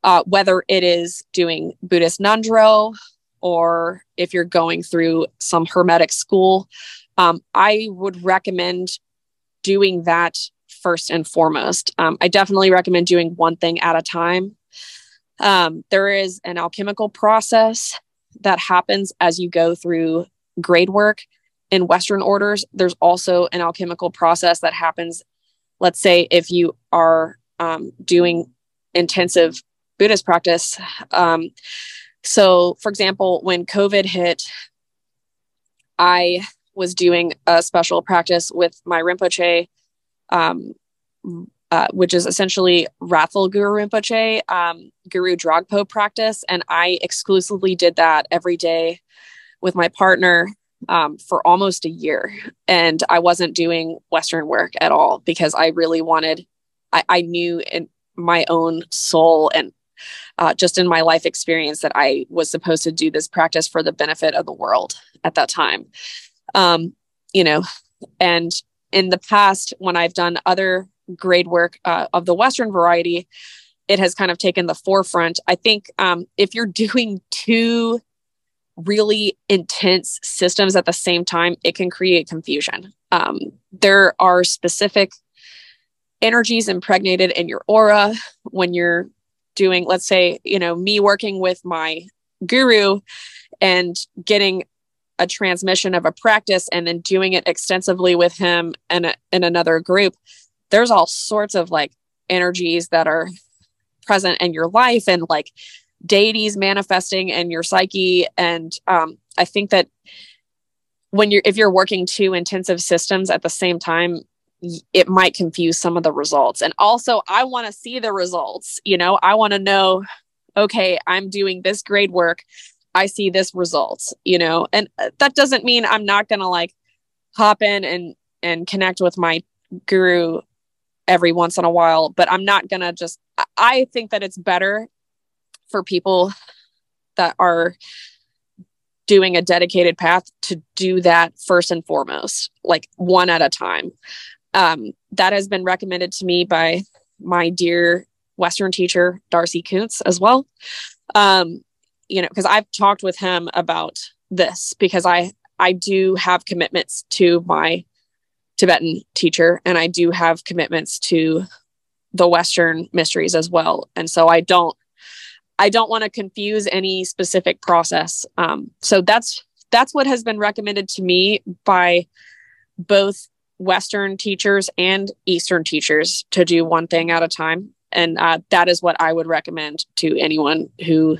[SPEAKER 2] uh, whether it is doing Buddhist Ngondro or if you're going through some hermetic school, um, I would recommend doing that first and foremost. Um, I definitely recommend doing one thing at a time. Um, there is an alchemical process that happens as you go through grade work in Western orders. There's also an alchemical process that happens, let's say, if you are um, doing intensive Buddhist practice. So, for example, when COVID hit, I was doing a special practice with my Rinpoche, um, uh, which is essentially Wrathful Guru Rinpoche, um, Guru Dragpo practice. And I exclusively did that every day with my partner um, for almost a year. And I wasn't doing Western work at all because I really wanted, I, I knew in my own soul and uh, just in my life experience that I was supposed to do this practice for the benefit of the world at that time. Um, you know, and in the past, when I've done other grade work uh, of the Western variety, it has kind of taken the forefront. I think um, if you're doing two really intense systems at the same time, it can create confusion. Um, there are specific energies impregnated in your aura when you're doing, let's say, you know, me working with my guru and getting a transmission of a practice and then doing it extensively with him and in another group, there's all sorts of like energies that are present in your life and like deities manifesting in your psyche. And um, I think that when you're if you're working two intensive systems at the same time, it might confuse some of the results. And also, I want to see the results. You know, I want to know, okay, I'm doing this grade work. I see this results, you know, and uh, that doesn't mean I'm not going to like hop in and and connect with my guru every once in a while, but I'm not going to just I think that it's better for people that are doing a dedicated path to do that first and foremost, like one at a time um, that has been recommended to me by my dear Western teacher, Darcy Kuntz, as well. Um, you know, because I've talked with him about this because I I do have commitments to my Tibetan teacher and I do have commitments to the Western mysteries as well. And so I don't I don't want to confuse any specific process. Um, so that's that's what has been recommended to me by both Western teachers and Eastern teachers to do one thing at a time. And uh, that is what I would recommend to anyone who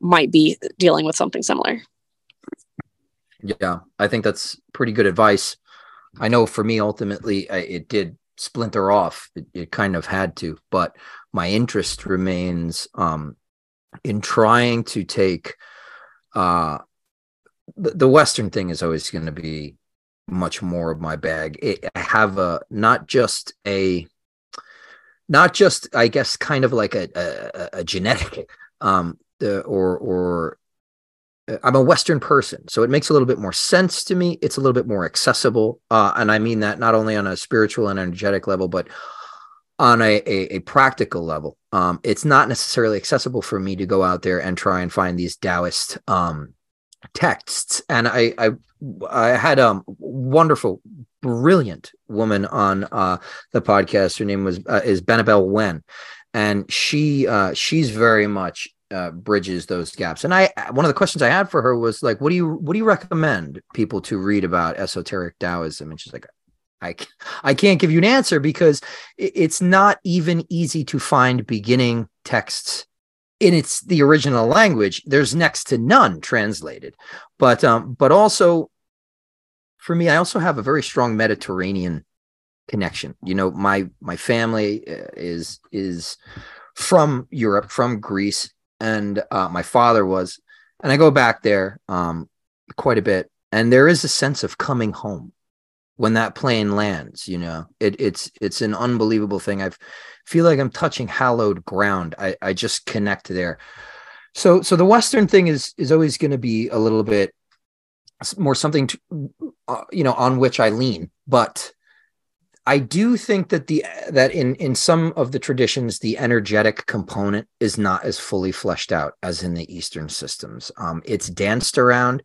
[SPEAKER 2] might be dealing with something similar.
[SPEAKER 1] Yeah, I think that's pretty good advice. I know for me, ultimately, I, it did splinter off. It, it, kind of had to, but my interest remains um, in trying to take uh, the, the Western thing is always going to be much more of my bag. It, I have a not just a not just I guess kind of like a a, a genetic um or or uh, I'm a Western person, so it makes a little bit more sense to me. It's a little bit more accessible, uh, and I mean that not only on a spiritual and energetic level, but on a, a, a practical level. Um, it's not necessarily accessible for me to go out there and try and find these Taoist um, texts. And I, I, I had a wonderful, brilliant woman on uh, the podcast. Her name was uh, is Benebell Wen, and she uh, she's very much uh, bridges those gaps. And I one of the questions I had for her was like, what do you what do you recommend people to read about esoteric Taoism? And she's like, I I can't give you an answer because it's not even easy to find beginning texts in its the original language. There's next to none translated, but um, but also for me, I also have a very strong Mediterranean connection. You know, my my family uh, is is from Europe, from Greece, and uh, my father was, and I go back there um, quite a bit, and there is a sense of coming home when that plane lands. You know, it, it's it's an unbelievable thing. I feel like I'm touching hallowed ground. I I just connect there. So so the Western thing is is always going to be a little bit more something to, uh, you know on which I lean, but I do think that the that in in some of the traditions, the energetic component is not as fully fleshed out as in the Eastern systems. Um, it's danced around.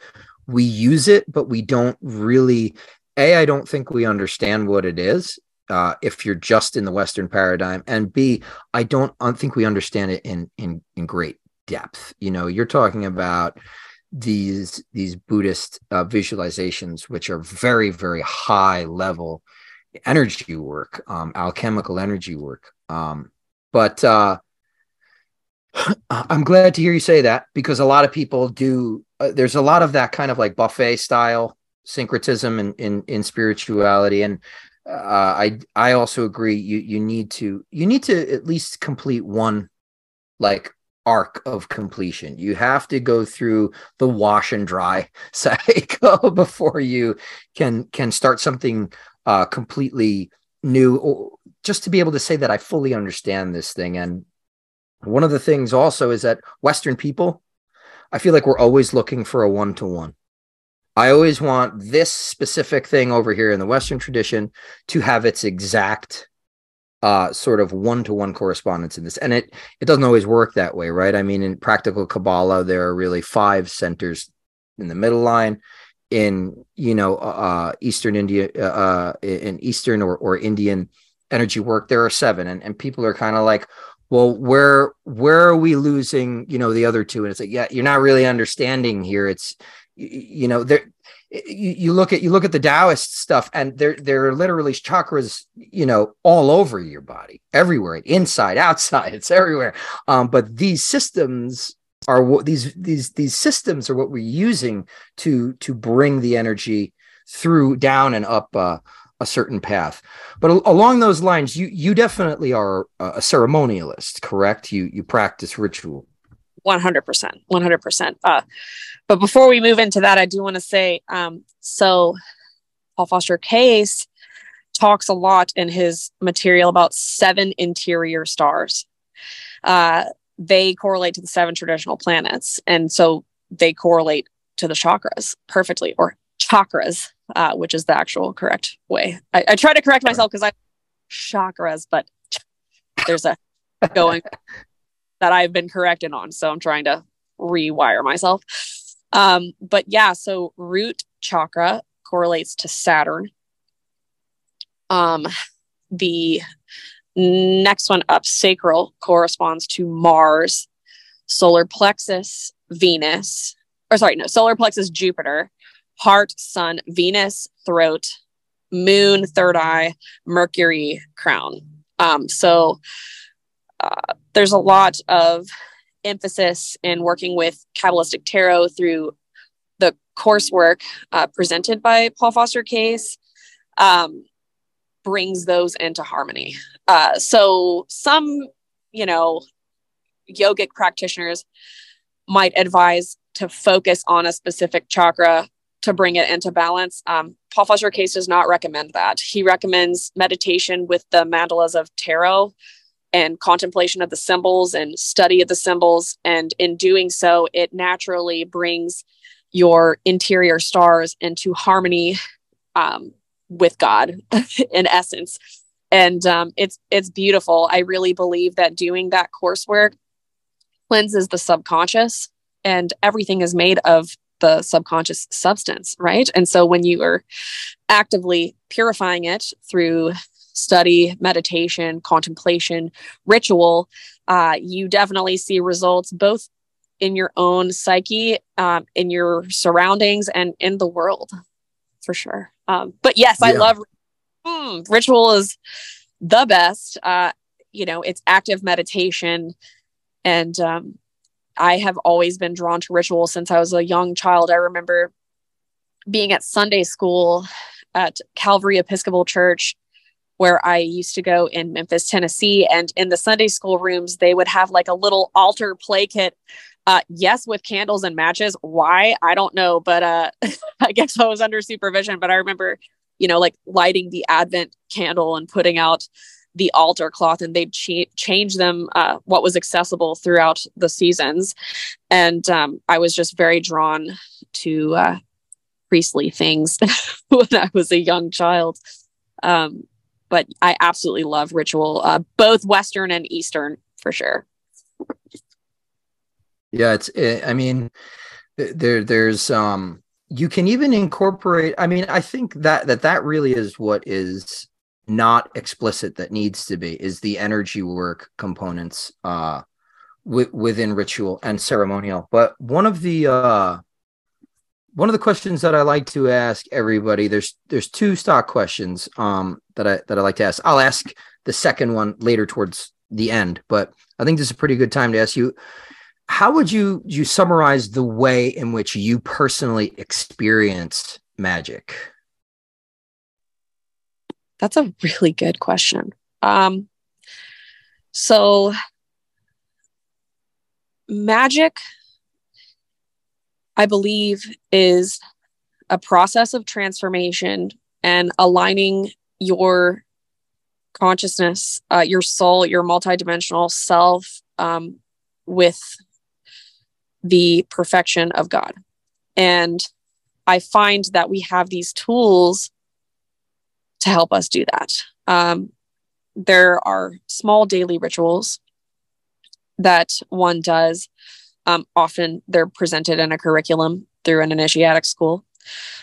[SPEAKER 1] We use it, but we don't really. A, I don't think we understand what it is. Uh, if you're just in the Western paradigm, and B, I don't, think we understand it in in in great depth. You know, you're talking about these these Buddhist uh, visualizations, which are very very high level energy work, um, alchemical energy work. Um, but uh, I'm glad to hear you say that because a lot of people do. Uh, there's a lot of that kind of like buffet style syncretism in in, in spirituality, and uh, I I also agree. You you need to you need to at least complete one like arc of completion. You have to go through the wash and dry cycle before you can can start something uh, completely new, or just to be able to say that I fully understand this thing. And one of the things also is that Western people, I feel like we're always looking for a one to one. I always want this specific thing over here in the Western tradition to have its exact uh, sort of one to one correspondence in this. And it it doesn't always work that way, right? I mean, in practical Kabbalah, there are really five centers in the middle line in you know uh, uh eastern india uh, uh, in eastern or, or indian energy work there are seven and, and people are kind of like well where where are we losing you know the other two and it's like yeah you're not really understanding here it's you, know there you, you look at you look at the Taoist stuff, and there there are literally chakras, you know, all over your body, everywhere, inside, outside, it's everywhere. Um, but these systems are what these these these systems are what we're using to to bring the energy through down and up uh, a certain path. But along those lines you you definitely are a ceremonialist correct? You you practice ritual
[SPEAKER 2] 100% 100% uh, but before we move into that i do want to say um, so paul foster case talks a lot in his material about seven interior stars uh, they correlate to the seven traditional planets. And so they correlate to the chakras perfectly, or chakras, uh, which is the actual correct way. I, I try to correct myself because I chakras, but there's a going that I've been corrected on. So I'm trying to rewire myself. Um, but yeah, so root chakra correlates to Saturn. Um, the Next one up, sacral, corresponds to Mars. Solar plexus, Venus. Or sorry, no, solar plexus, Jupiter. Heart, Sun, Venus, throat, Moon, third eye, Mercury, crown. Um, so there's a lot of emphasis in working with Kabbalistic Tarot through the coursework uh, presented by Paul Foster Case. Um, brings those into harmony. Uh, so some, you know, yogic practitioners might advise to focus on a specific chakra to bring it into balance. Um, Paul Foster Case does not recommend that. He recommends meditation with the mandalas of tarot and contemplation of the symbols and study of the symbols. And in doing so, it naturally brings your interior stars into harmony um, with God, in essence. And um, it's it's beautiful. I really believe that doing that coursework cleanses the subconscious, and everything is made of the subconscious substance, right? And so when you are actively purifying it through study, meditation, contemplation, ritual, uh, you definitely see results both in your own psyche, um, in your surroundings, and in the world for sure. Um, but yes, yeah. I love mm, ritual is the best. Uh, you know, it's active meditation. And um, I have always been drawn to ritual since I was a young child. I remember being at Sunday school at Calvary Episcopal Church where I used to go in Memphis, Tennessee. And in the Sunday school rooms, they would have like a little altar play kit. Uh, yes, with candles and matches. Why? I don't know. But uh, I guess I was under supervision. But I remember, you know, like lighting the Advent candle and putting out the altar cloth and they'd ch- change them uh, what was accessible throughout the seasons and um, i was just very drawn to uh, priestly things when i was a young child um, but I absolutely love ritual, uh, both Western and Eastern for sure.
[SPEAKER 1] Yeah, it's. It, I mean, there, there's. Um, you can even incorporate. I mean, I think that that that really is what is not explicit that needs to be is the energy work components uh w- within ritual and ceremonial but one of the uh one of the questions that I like to ask everybody there's there's two stock questions um that I that I like to ask. I'll ask the second one later towards the end, but I think this is a pretty good time to ask you how would you you summarize the way in which you personally experienced magic?
[SPEAKER 2] That's a really good question. Um so magic I believe is a process of transformation and aligning your consciousness, uh, your soul, your multidimensional self um, with the perfection of God. And I find that we have these tools to help us do that. Um, there are small daily rituals that one does um, often they're presented in a curriculum through an initiatic school.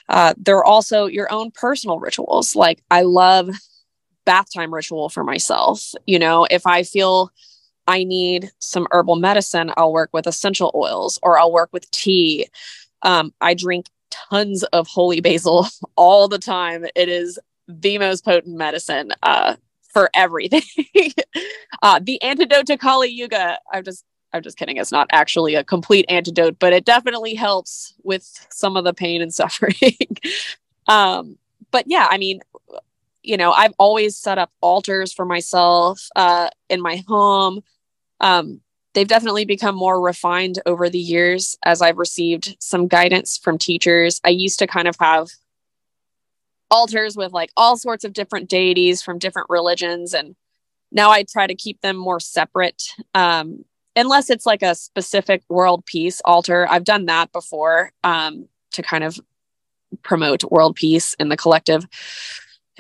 [SPEAKER 2] Uh, there are also your own personal rituals. Like I love bath time ritual for myself. You know, if I feel I need some herbal medicine, I'll work with essential oils or I'll work with tea. Um, I drink tons of holy basil all the time. It is the most potent medicine uh, for everything. uh, the antidote to Kali Yuga. I'm just I'm just kidding. It's not actually a complete antidote, but it definitely helps with some of the pain and suffering. um, but yeah, I mean, you know, I've always set up altars for myself uh, in my home. Um, they've definitely become more refined over the years as I've received some guidance from teachers. I used to kind of have altars with like all sorts of different deities from different religions and now I try to keep them more separate um, unless it's like a specific world peace altar. I've done that before um, to kind of promote world peace in the collective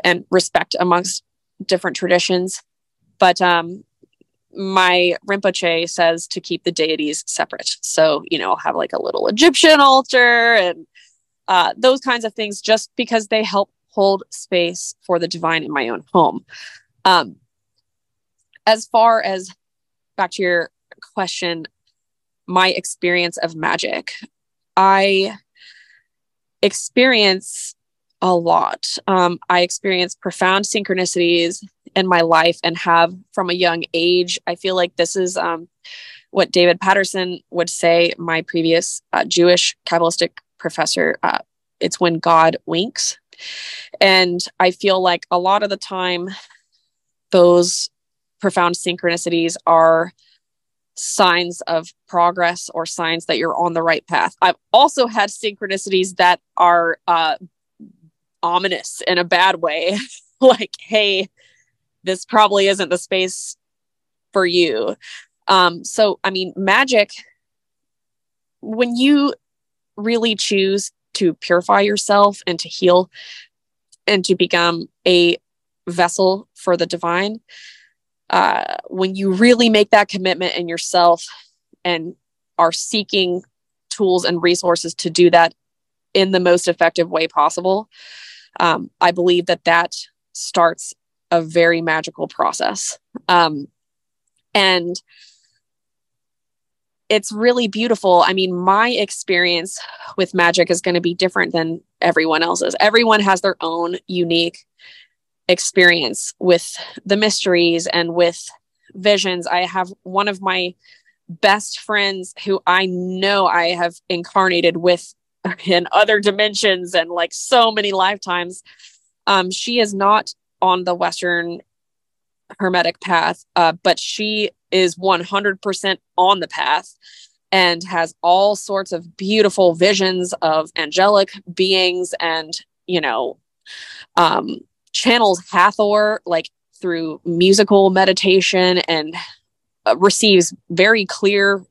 [SPEAKER 2] and respect amongst different traditions. But um, my Rinpoche says to keep the deities separate. So, you know, I'll have like a little Egyptian altar and uh, those kinds of things just because they help hold space for the divine in my own home. Um, as far as back to your question my experience of magic. I experience a lot. Um, I experience profound synchronicities in my life and have from a young age. I feel like this is um, what David Patterson would say, my previous uh, Jewish Kabbalistic professor. Uh, it's when God winks. And I feel like a lot of the time, those profound synchronicities are signs of progress or signs that you're on the right path. I've also had synchronicities that are uh, ominous in a bad way, like, hey, this probably isn't the space for you. Um, so, I mean, magic, when you really choose to purify yourself and to heal and to become a vessel for the divine, uh, when you really make that commitment in yourself and are seeking tools and resources to do that in the most effective way possible, um, I believe that that starts a very magical process. Um, and it's really beautiful. I mean, my experience with magic is going to be different than everyone else's. Everyone has their own unique experience with the mysteries and with visions. I have one of my best friends who I know I have incarnated with in other dimensions and like so many lifetimes. Um, she is not on the Western Hermetic path, uh, but she is 100% on the path and has all sorts of beautiful visions of angelic beings and, you know, um, channels Hathor like through musical meditation and uh, receives very clear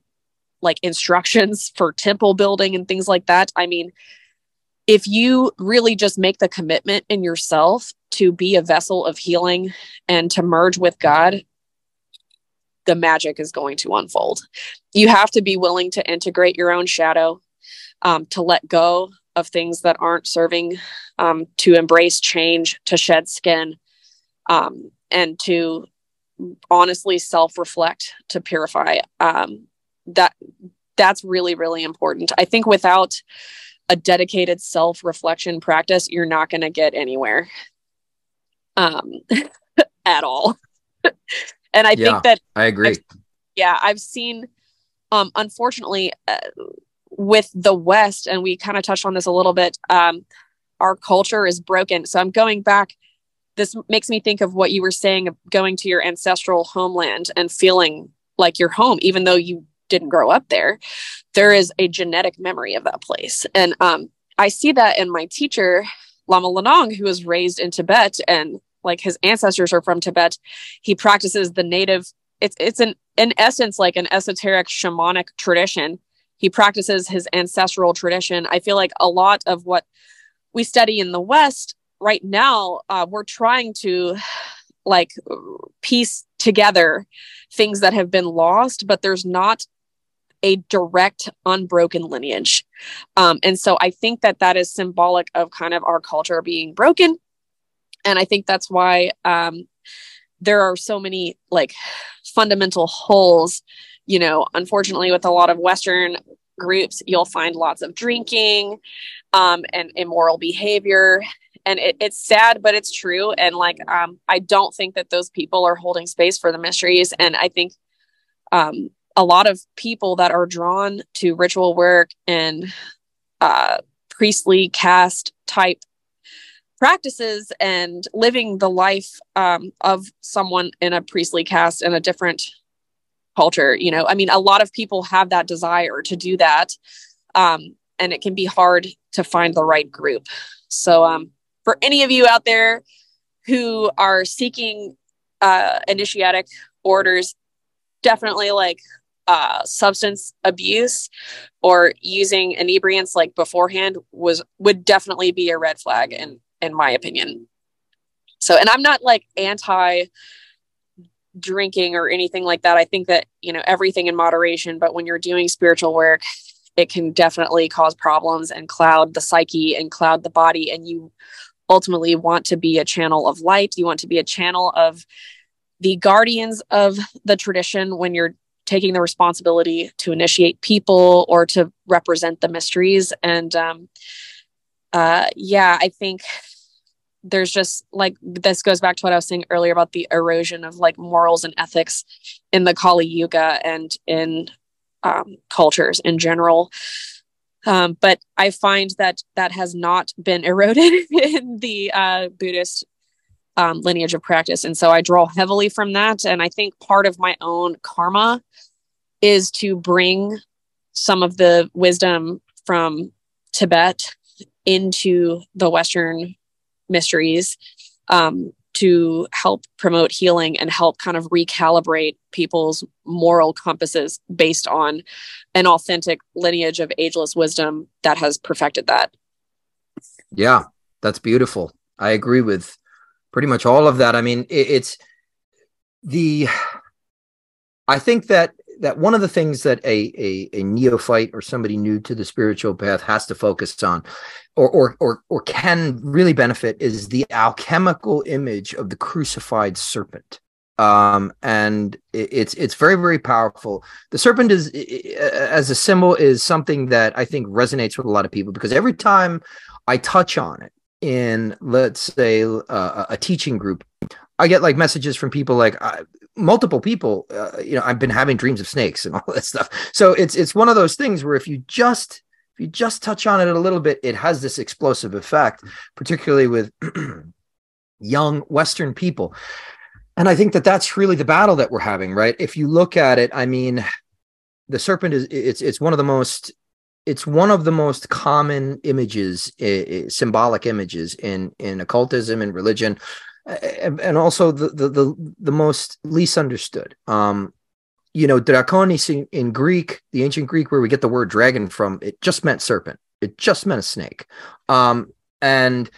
[SPEAKER 2] like instructions for temple building and things like that. I mean, if you really just make the commitment in yourself to be a vessel of healing and to merge with God, the magic is going to unfold. You have to be willing to integrate your own shadow, um, to let go of things that aren't serving, um, to embrace change, to shed skin, um, and to honestly self-reflect, to purify. Um, that that's really really important. I think without a dedicated self reflection practice, you're not going to get anywhere um, at all. and I yeah, think that
[SPEAKER 1] I agree.
[SPEAKER 2] I've, yeah, I've seen, um, unfortunately, uh, with the West, and we kind of touched on this a little bit, um, our culture is broken. So I'm going back. This makes me think of what you were saying of going to your ancestral homeland and feeling like you're home, even though you didn't grow up there, there is a genetic memory of that place. And um, I see that in my teacher, Lama Lanong, who was raised in Tibet and like his ancestors are from Tibet. He practices the native, it's it's an in essence like an esoteric shamanic tradition. He practices his ancestral tradition. I feel like a lot of what we study in the West right now, uh, we're trying to like piece together things that have been lost, but there's not a direct unbroken lineage um, and so i think that that is symbolic of kind of our culture being broken and i think that's why um, there are so many like fundamental holes you know unfortunately with a lot of western groups you'll find lots of drinking um, and immoral behavior. And it, it's sad but it's true. And like um, i don't think that those people are holding space for the mysteries. And i think um, a lot of people that are drawn to ritual work and uh, priestly caste type practices and living the life um, of someone in a priestly caste in a different culture you know i mean a lot of people have that desire to do that um, and it can be hard to find the right group. So um, for any of you out there who are seeking uh, initiatic orders definitely like uh, substance abuse or using inebriants like beforehand was would definitely be a red flag in in my opinion. So and i'm not like anti drinking or anything like that i think that you know everything in moderation but when you're doing spiritual work it can definitely cause problems and cloud the psyche and cloud the body and you ultimately want to be a channel of light you want to be a channel of the guardians of the tradition when you're taking the responsibility to initiate people or to represent the mysteries. And um, uh, yeah, I think there's just like this goes back to what I was saying earlier about the erosion of like morals and ethics in the Kali Yuga and in um, cultures in general. Um, but I find that that has not been eroded in the uh, Buddhist um, lineage of practice. And so I draw heavily from that. And I think part of my own karma is to bring some of the wisdom from Tibet into the Western mysteries um, to help promote healing and help kind of recalibrate people's moral compasses based on an authentic lineage of ageless wisdom that has perfected that.
[SPEAKER 1] Yeah, that's beautiful. I agree with pretty much all of that. I mean, it, it's the I think that that one of the things that a, a, a neophyte or somebody new to the spiritual path has to focus on or, or or or can really benefit is the alchemical image of the crucified serpent. Um and it's it's very very powerful. The serpent is as a symbol is something that i think resonates with a lot of people because every time i touch on it in let's say uh, a teaching group i get like messages from people like multiple people uh, you know i've been having dreams of snakes and all that stuff. So it's it's one of those things where if you just if you just touch on it a little bit it has this explosive effect particularly with young western people. And i think that that's really the battle that we're having right? If you look at it i mean the serpent is it's it's one of the most it's one of the most common images symbolic images in in occultism and religion and also the, the the the, most least understood. Um, you know, draconis in, in, Greek, the ancient Greek, where we get the word dragon from, it just meant serpent. It just meant a snake. Um, and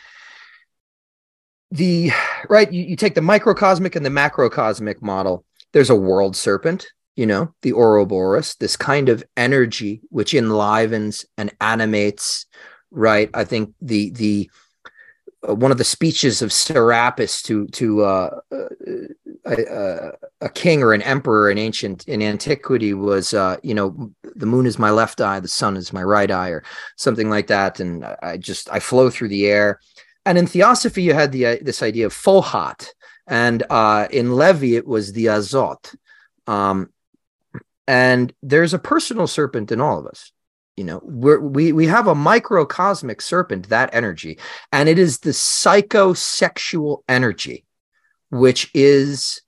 [SPEAKER 1] the right, you, you take the microcosmic and the macrocosmic model. There's a world serpent, you know, the Ouroboros, this kind of energy which enlivens and animates. Right, I think the the one of the speeches of Serapis to to uh, uh, a, a, king or an emperor in ancient in antiquity was uh, you know the moon is my left eye, the sun is my right eye, or something like that, and I just I flow through the air. And in Theosophy, you had the uh, this idea of Fohat, and uh, in Levi it was the Azot. Um, and there's a personal serpent in all of us you know we're, we we have a microcosmic serpent that energy and it is the psychosexual energy which is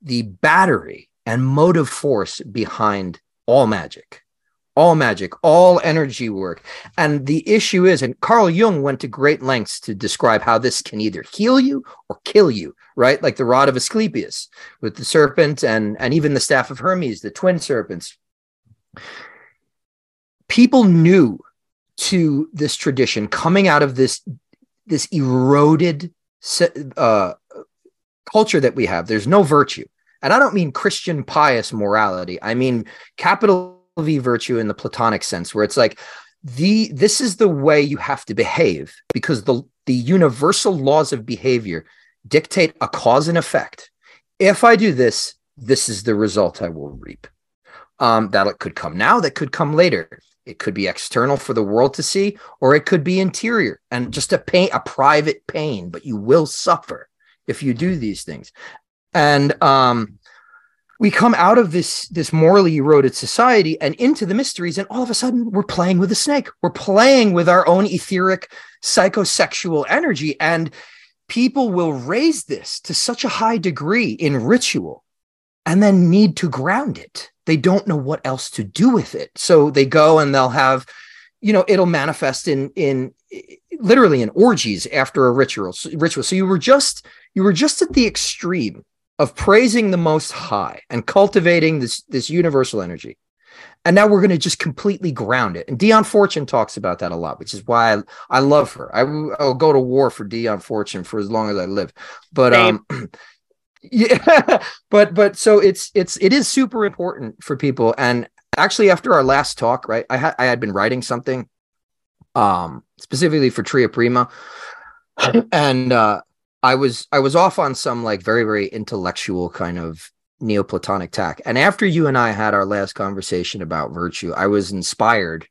[SPEAKER 1] the battery and motive force behind all magic all magic all energy work. And the issue is and carl jung went to great lengths to describe how this can either heal you or kill you right? Like the rod of asclepius with the serpent and and even the staff of hermes the twin serpents people new to this tradition coming out of this this eroded uh, culture that we have. There's no virtue, and I don't mean Christian pious morality. I mean capital V virtue in the Platonic sense, where it's like the this is the way you have to behave because the the universal laws of behavior dictate a cause and effect. If I do this, this is the result I will reap. Um, that could come now, that could come later. It could be external for the world to see, or it could be interior and just a pain, a private pain, but you will suffer if you do these things. And um, we come out of this this morally eroded society and into the mysteries, and all of a sudden we're playing with a snake. We're playing with our own etheric psychosexual energy, and people will raise this to such a high degree in ritual and then need to ground it they don't know what else to do with it. So they go and they'll have, you know, it'll manifest in in literally in orgies after a ritual ritual. So you were just you were just at the extreme of praising the most high and cultivating this this universal energy. And now we're going to just completely ground it. And Dion Fortune talks about that a lot, which is why I, I love her. I, will go to war for Dion Fortune for as long as I live. But um, yeah but but so it's it's it is super important for people. And actually after our last talk right i had i had been writing something um specifically for tria prima. And uh i was i was off on some like very very intellectual kind of neoplatonic tack. And after you and i had our last conversation about virtue i was inspired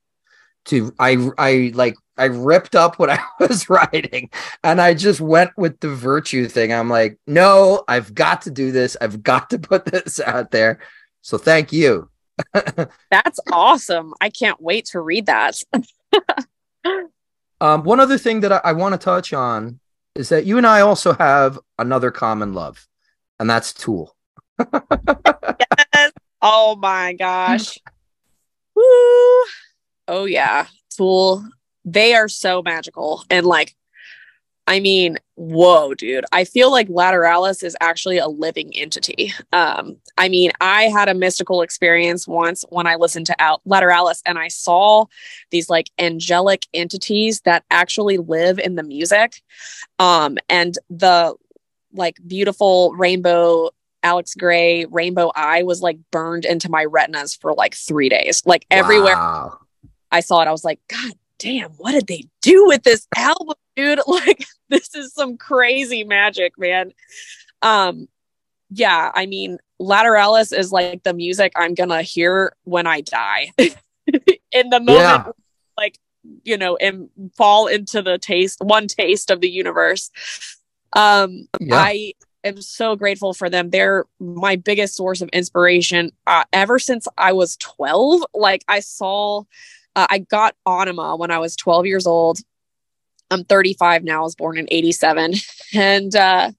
[SPEAKER 1] to i i like I ripped up what I was writing and I just went with the virtue thing. I'm like, no, I've got to do this. I've got to put this out there. So thank you.
[SPEAKER 2] That's awesome. I can't wait to read that.
[SPEAKER 1] um, one other thing that I, I want to touch on is that you and I also have another common love, and that's Tool.
[SPEAKER 2] yes. Oh my gosh. Woo. Oh yeah. Tool. They are so magical. And like, I mean, whoa, dude. I feel like Lateralus is actually a living entity. Um, I mean, I had a mystical experience once when I listened to Al- Lateralus and I saw these like angelic entities that actually live in the music. Um, and the like beautiful rainbow Alex Grey Rainbow Eye was like burned into my retinas for like three days. Like everywhere wow. I saw it, I was like, God damn, what did they do with this album, dude? Like, this is some crazy magic, man. Um, yeah, I mean, Lateralus is like the music I'm gonna hear when I die. In the moment, yeah. like, you know, and fall into the taste, one taste of the universe. Um, yeah. I am so grateful for them. They're my biggest source of inspiration uh, ever since I was 12. Like I saw, uh, I got Anima when I was 12 years old. I'm 35 now. I was born in 87. And uh,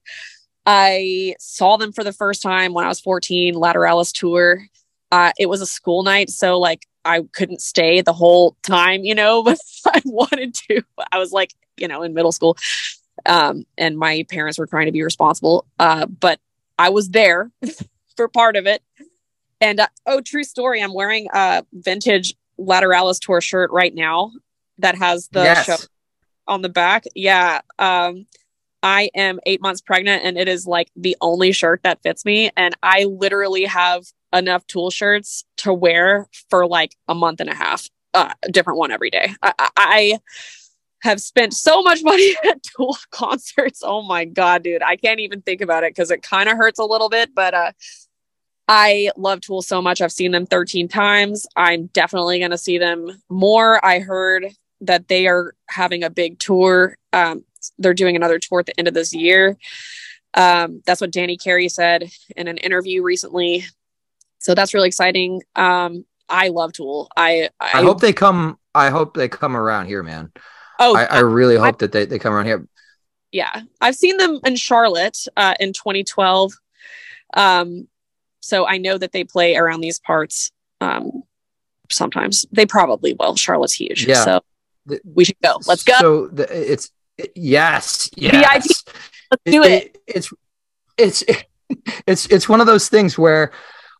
[SPEAKER 2] I saw them for the first time when I was 14, Lateralus tour. Uh, it was a school night. So, like, I couldn't stay the whole time, you know, but I wanted to. I was like, you know, in middle school um, and my parents were trying to be responsible. Uh, but I was there for part of it. And uh, oh, true story. I'm wearing a vintage Lateralus tour shirt right now that has the yes. show on the back. Yeah. Um, I am eight months pregnant and it is like the only shirt that fits me. And I literally have enough tool shirts to wear for like a month and a half, uh, a different one every day. I, I have spent so much money at Tool concerts. Oh my god, dude. I can't even think about it because it kind of hurts a little bit, but uh I love Tool so much. I've seen them 13 times. I'm definitely going to see them more. I heard that they are having a big tour. Um, they're doing another tour at the end of this year. Um, that's what Danny Carey said in an interview recently. So that's really exciting. Um, I love Tool. I,
[SPEAKER 1] I, I hope they come. I hope they come around here, man. Oh, I, I really hope I, that they, they come around here.
[SPEAKER 2] Yeah, I've seen them in Charlotte uh, in 2012. Um, so I know that they play around these parts. Um, sometimes they probably will. Charlotte's huge, yeah. so the, we should go. Let's go.
[SPEAKER 1] So the, it's it, yes, yes.
[SPEAKER 2] Let's do it,
[SPEAKER 1] it. It's it's it's it's one of those things where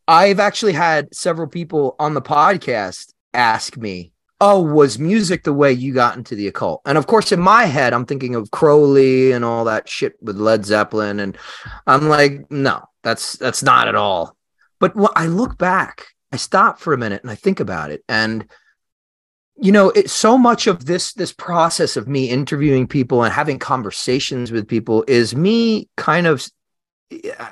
[SPEAKER 1] I've actually had several people on the podcast ask me oh, was music the way you got into the occult? And of course, in my head, I'm thinking of Crowley and all that shit with Led Zeppelin, and I'm like, no, that's that's not at all. But when I look back, I stop for a minute and I think about it, and you know, it's so much of this this process of me interviewing people and having conversations with people is me kind of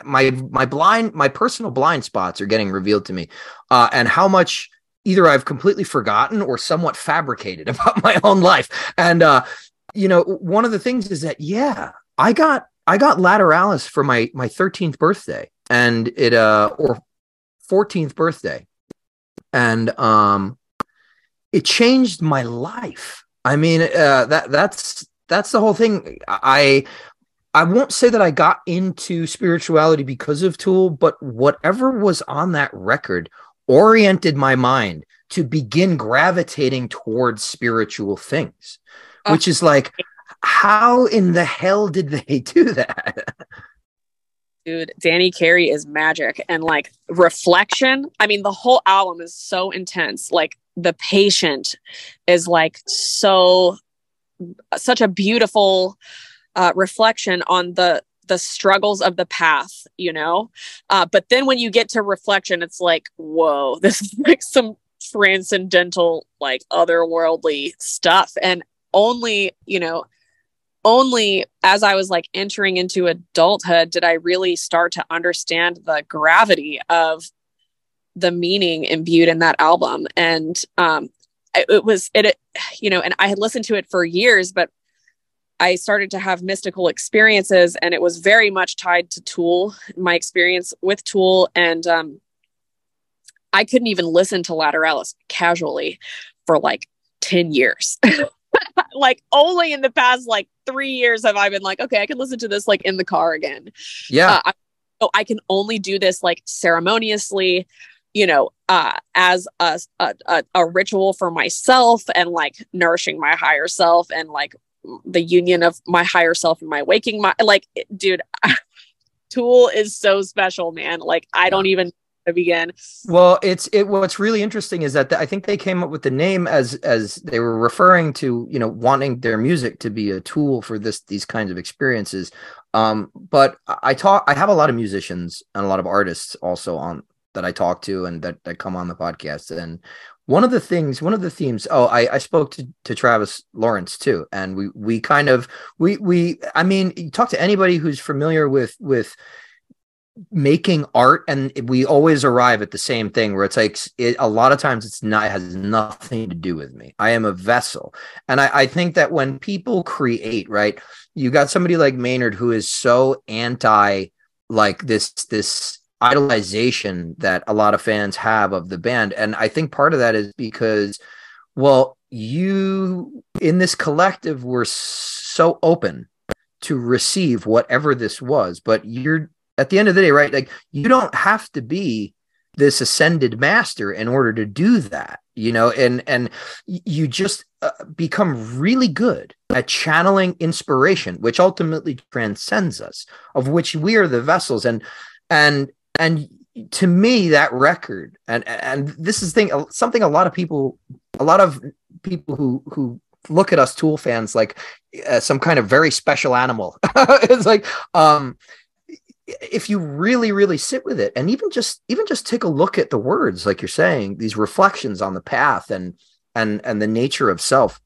[SPEAKER 1] my my blind my personal blind spots are getting revealed to me uh, and how much either I've completely forgotten or somewhat fabricated about my own life. And uh, you know, one of the things is that yeah, I got I got Lateralus for my my 13th birthday and it uh or 14th birthday. And um it changed my life. I mean, uh that that's that's the whole thing. I I won't say that I got into spirituality because of Tool, but whatever was on that record oriented my mind to begin gravitating towards spiritual things, oh. which is like, how in the hell did they do that?
[SPEAKER 2] Dude, Danny Carey is magic and like reflection. I mean, the whole album is so intense. Like, the patient is like so, such a beautiful uh, reflection on the the struggles of the path, you know? Uh, but then when you get to reflection, it's like, whoa, this is like some transcendental, like otherworldly stuff. And only, you know, only as I was like entering into adulthood did I really start to understand the gravity of the meaning imbued in that album. And um, it, it was, it, it, you know, and I had listened to it for years, but I started to have mystical experiences, and it was very much tied to Tool, my experience with Tool. And um, I couldn't even listen to Lateralus casually for like 10 years. like only in the past like three years have I been like, okay, I can listen to this like in the car again.
[SPEAKER 1] Yeah. Uh,
[SPEAKER 2] I, so I can only do this like ceremoniously, you know, uh, as a, a, a ritual for myself and like nourishing my higher self and like the union of my higher self and my waking my like dude tool is so special man like i don't even begin
[SPEAKER 1] well it's it what's really interesting is that the, i think they came up with the name as as they were referring to you know wanting their music to be a tool for this these kinds of experiences. Um but i talk i have a lot of musicians and a lot of artists also on that i talk to and that that come on the podcast. And one of the things one of the themes oh i i spoke to, to travis lawrence too. And we we kind of we we i mean talk to anybody who's familiar with with making art and we always arrive at the same thing where it's like it, a lot of times it's not it has nothing to do with me. I am a vessel. And I, I think that when people create right you got somebody like maynard who is so anti like this this idolization that a lot of fans have of the band. And i think part of that is because well you in this collective were so open to receive whatever this was but you're at the end of the day right like you don't have to be this ascended master in order to do that you know and and you just uh, become really good at channeling inspiration which ultimately transcends us of which we are the vessels. And and and to me that record and and this is thing something a lot of people a lot of people who who look at us tool fans like uh, some kind of very special animal. It's like um if you really really sit with it and even just even just take a look at the words like you're saying these reflections on the path and and and the nature of self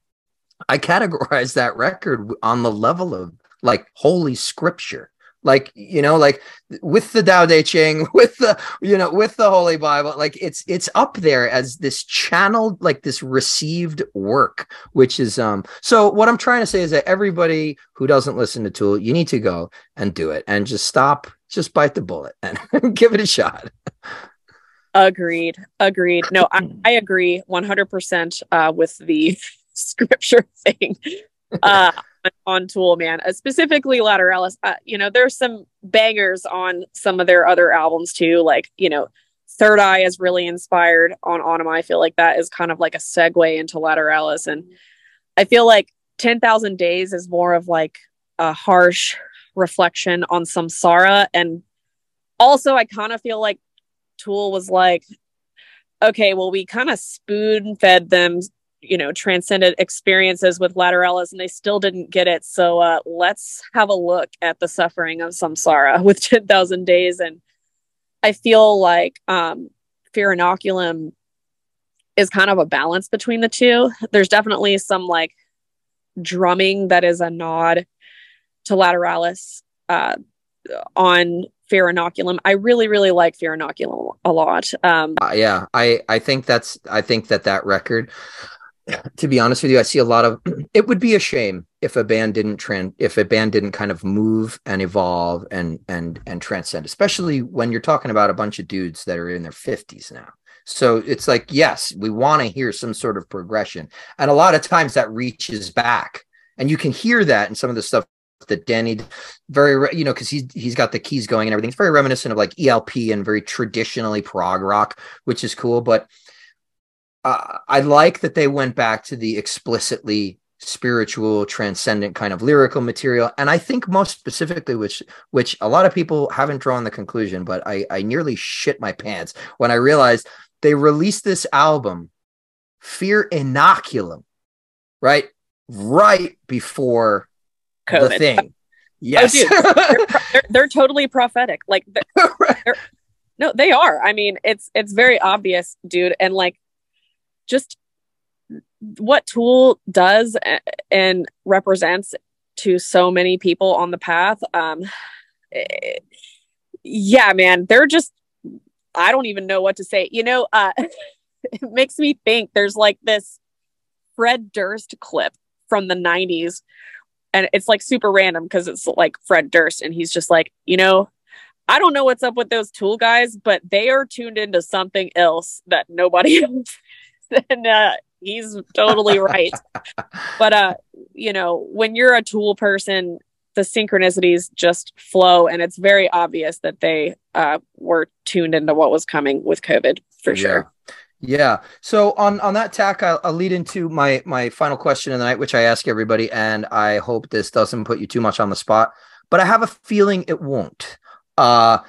[SPEAKER 1] i categorize that record on the level of like holy scripture like you know like with the Tao Te Ching with the you know with the Holy Bible like it's it's up there as this channeled like this received work which is um so what I'm trying to say is that everybody who doesn't listen to Tool you need to go and do it and just stop just bite the bullet and give it a shot.
[SPEAKER 2] Agreed. Agreed. No I, I agree 100% uh, with the scripture thing. Uh on Tool, man. Uh, specifically, Lateralus. Uh, you know, there's some bangers on some of their other albums too. Like, you know, Third Eye is really inspired on Anima. I feel like that is kind of like a segue into Lateralus, and I feel like Ten Thousand Days is more of like a harsh reflection on Samsara, and also I kind of feel like Tool was like, okay, well, we kind of spoon fed them you know transcended experiences with Lateralus and they still didn't get it. So uh, let's have a look at the suffering of samsara with 10,000 days. And i feel like um fear inoculum is kind of a balance between the two. There's definitely some like drumming that is a nod to Lateralus uh, on fear inoculum. I really really like fear inoculum a lot. Um
[SPEAKER 1] uh, yeah i i think that's i think that that record to be honest with you, I see a lot of it would be a shame if a band didn't trend if a band didn't kind of move and evolve and and and transcend, especially when you're talking about a bunch of dudes that are in their 50s now. So it's like, yes, we want to hear some sort of progression. And a lot of times that reaches back. And you can hear that in some of the stuff that Danny very you know because he's he's got the keys going and everything. It's very reminiscent of like ELP and very traditionally prog rock, which is cool. But uh, I like that they went back to the explicitly spiritual transcendent kind of lyrical material. And i think most specifically which which a lot of people haven't drawn the conclusion but i i nearly shit my pants when i realized they released this album fear inoculum right right before COVID. the thing yes.
[SPEAKER 2] oh, they're, they're, they're, totally prophetic. Like they're, no they are. I mean it's it's very obvious dude. And like just what Tool does and represents to so many people on the path. Um, eh, yeah, man, they're just, I don't even know what to say. You know, uh, it makes me think there's like this Fred Durst clip from the 90s. And it's like super random because it's like Fred Durst, and he's just like, you know, I don't know what's up with those tool guys, but they are tuned into something else that nobody else and uh, he's totally right. but uh, you know, when you're a tool person, the synchronicities just flow, and it's very obvious that they uh, were tuned into what was coming with COVID for sure.
[SPEAKER 1] Yeah. So on on that tack, I'll, I'll, lead into my my final question of the night, which I ask everybody, and I hope this doesn't put you too much on the spot, but I have a feeling it won't. Uh,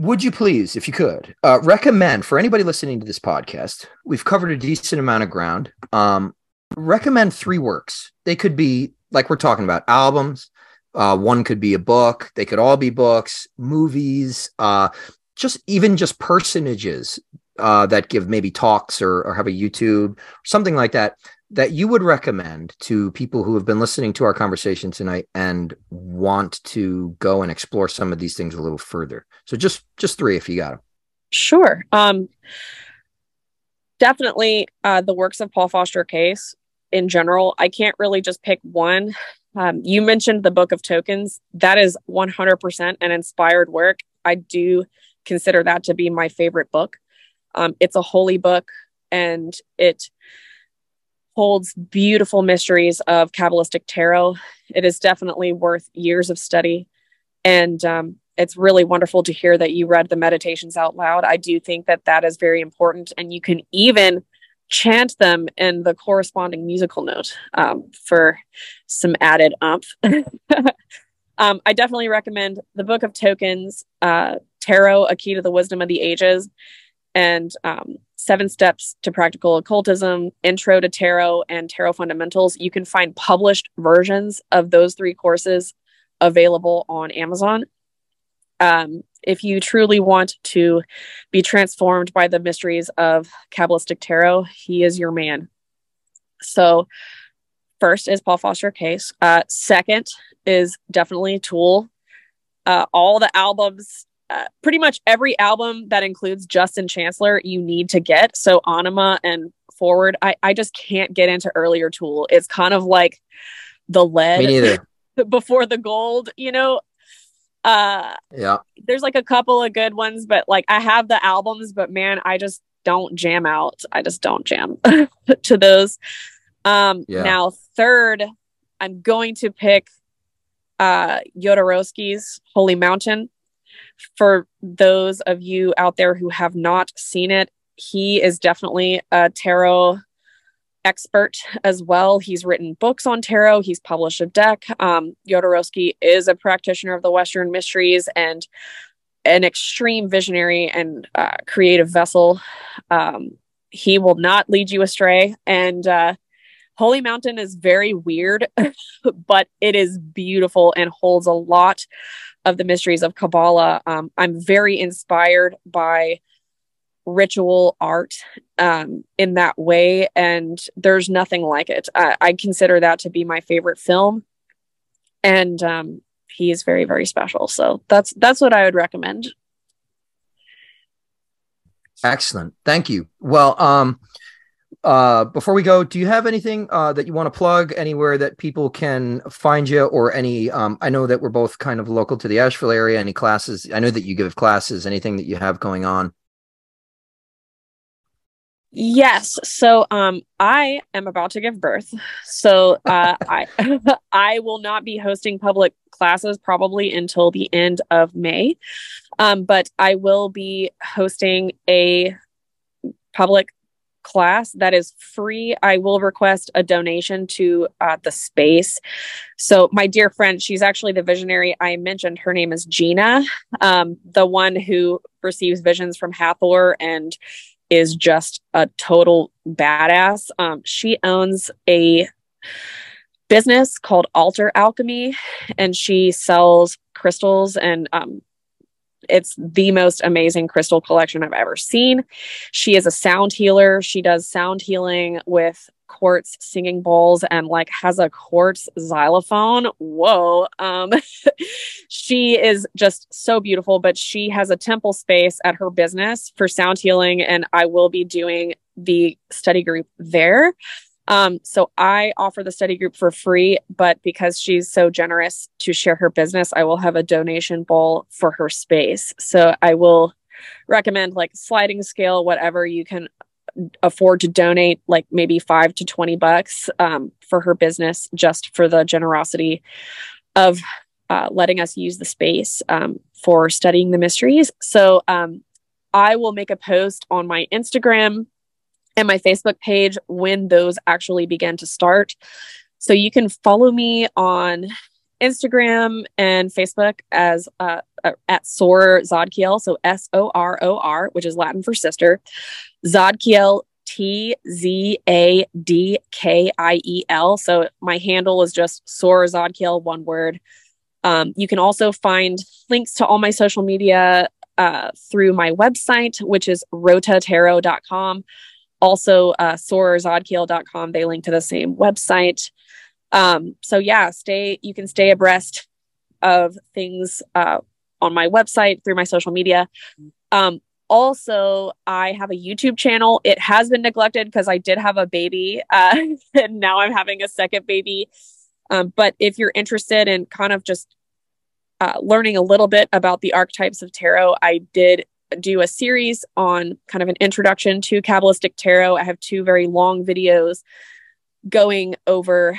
[SPEAKER 1] would you please, if you could, uh, recommend for anybody listening to this podcast? We've covered a decent amount of ground. Um, recommend three works. They could be like we're talking about albums. Uh, one could be a book. They could all be books, movies, uh, just even just personages uh, that give maybe talks or, or have a YouTube, something like that, that you would recommend to people who have been listening to our conversation tonight and want to go and explore some of these things a little further? So just just three, if you got them.
[SPEAKER 2] Sure. Um, definitely uh, the works of Paul Foster Case in general. I can't really just pick one. Um, you mentioned the Book of Tokens. That is 100% an inspired work. I do consider that to be my favorite book. Um, it's a holy book and it holds beautiful mysteries of Kabbalistic tarot. It is definitely worth years of study. And um, it's really wonderful to hear that you read the meditations out loud. I do think that that is very important. And you can even chant them in the corresponding musical note um, for some added umph. um, I definitely recommend the Book of Tokens, uh, Tarot, A Key to the Wisdom of the Ages and um, Seven Steps to Practical Occultism, Intro to Tarot, and Tarot Fundamentals. You can find published versions of those three courses available on Amazon. Um, if you truly want to be transformed by the mysteries of Kabbalistic Tarot, he is your man. So, first is Paul Foster Case. Uh, second is definitely Tool. Uh, all the albums uh, pretty much every album that includes Justin Chancellor you need to get. So Anima and Forward, I, I just can't get into earlier Tool. It's kind of like the lead before the gold, you know. Uh
[SPEAKER 1] yeah.
[SPEAKER 2] There's like a couple of good ones, but like I have the albums, but man, I just don't jam out. I just don't jam to those. Um yeah. now third, I'm going to pick uh Jodorowsky's Holy Mountain for those of you out there who have not seen it, he is definitely a tarot expert as well. He's written books on tarot, he's published a deck. Um, Jodorowsky is a practitioner of the Western mysteries and an extreme visionary and uh, creative vessel. Um, he will not lead you astray. And uh, Holy Mountain is very weird, but it is beautiful and holds a lot of the mysteries of Kabbalah. Um, I'm very inspired by ritual art um, in that way, and there's nothing like it. I, I consider that to be my favorite film, and um, he is very, very special. So that's that's what I would recommend.
[SPEAKER 1] Excellent, thank you. Well, um, uh, before we go, do you have anything uh, that you want to plug anywhere that people can find you or any? Um, I know that we're both kind of local to the Asheville area. Any classes? I know that you give classes. Anything that you have going on?
[SPEAKER 2] Yes. So um I am about to give birth. So uh I I will not be hosting public classes probably until the end of May. Um but I will be hosting a public class that is free, I will request a donation to uh, the space. So, my dear friend, she's actually the visionary I mentioned. Her name is Gina, um, the one who receives visions from Hathor and is just a total badass. Um, she owns a business called Alter Alchemy, and she sells crystals and um, it's the most amazing crystal collection I've ever seen. She is a sound healer. She does sound healing with quartz singing bowls and like has a quartz xylophone. Whoa. Um she is just so beautiful, but she has a temple space at her business for sound healing and I will be doing the study group there. Um, so I offer the study group for free, but because she's so generous to share her business, I will have a donation bowl for her space. So I will recommend like sliding scale, whatever you can afford to donate like maybe five to 20 bucks um, for her business just for the generosity of uh, letting us use the space um, for studying the mysteries. So um, I will make a post on my Instagram and my Facebook page when those actually begin to start. So you can follow me on Instagram and Facebook as uh, uh, at Sor Tzadkiel, so S O R O R, which is Latin for sister. Tzadkiel, T Z A D K I E L. So my handle is just Sor Tzadkiel, one word. Um, you can also find links to all my social media uh, through my website, which is rotatarot.com. Also, uh, sorortzadkiel.com. They link to the same website. Um, so yeah, stay. You can stay abreast of things uh, on my website through my social media. Um, also, I have a YouTube channel. It has been neglected because I did have a baby, uh, and now I'm having a second baby. Um, but if you're interested in kind of just uh, learning a little bit about the archetypes of tarot, I did do a series on kind of an introduction to Kabbalistic tarot. I have two very long videos going over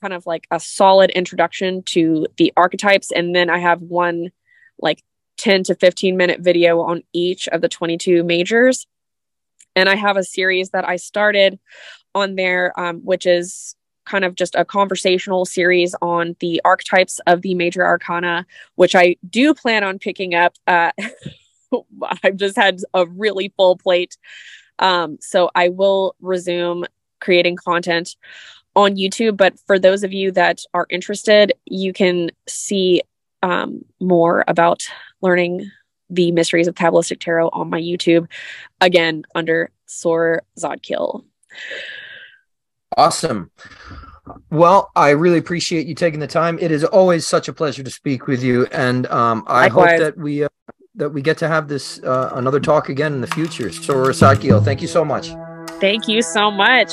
[SPEAKER 2] kind of like a solid introduction to the archetypes. And then I have one like 10 to 15 minute video on each of the 22 majors. And I have a series that I started on there, um, which is kind of just a conversational series on the archetypes of the major arcana, which I do plan on picking up. Uh, I've just had a really full plate. Um, so I will resume creating content on YouTube. But for those of you that are interested, you can see um, more about learning the mysteries of Kabbalistic Tarot on my YouTube, again under Sor Tzadkiel.
[SPEAKER 1] Awesome. Well, I really appreciate you taking the time. It is always such a pleasure to speak with you, and um, I Likewise. hope that we uh, that we get to have this uh, another talk again in the future. Sor Tzadkiel, thank you so much.
[SPEAKER 2] Thank you so much.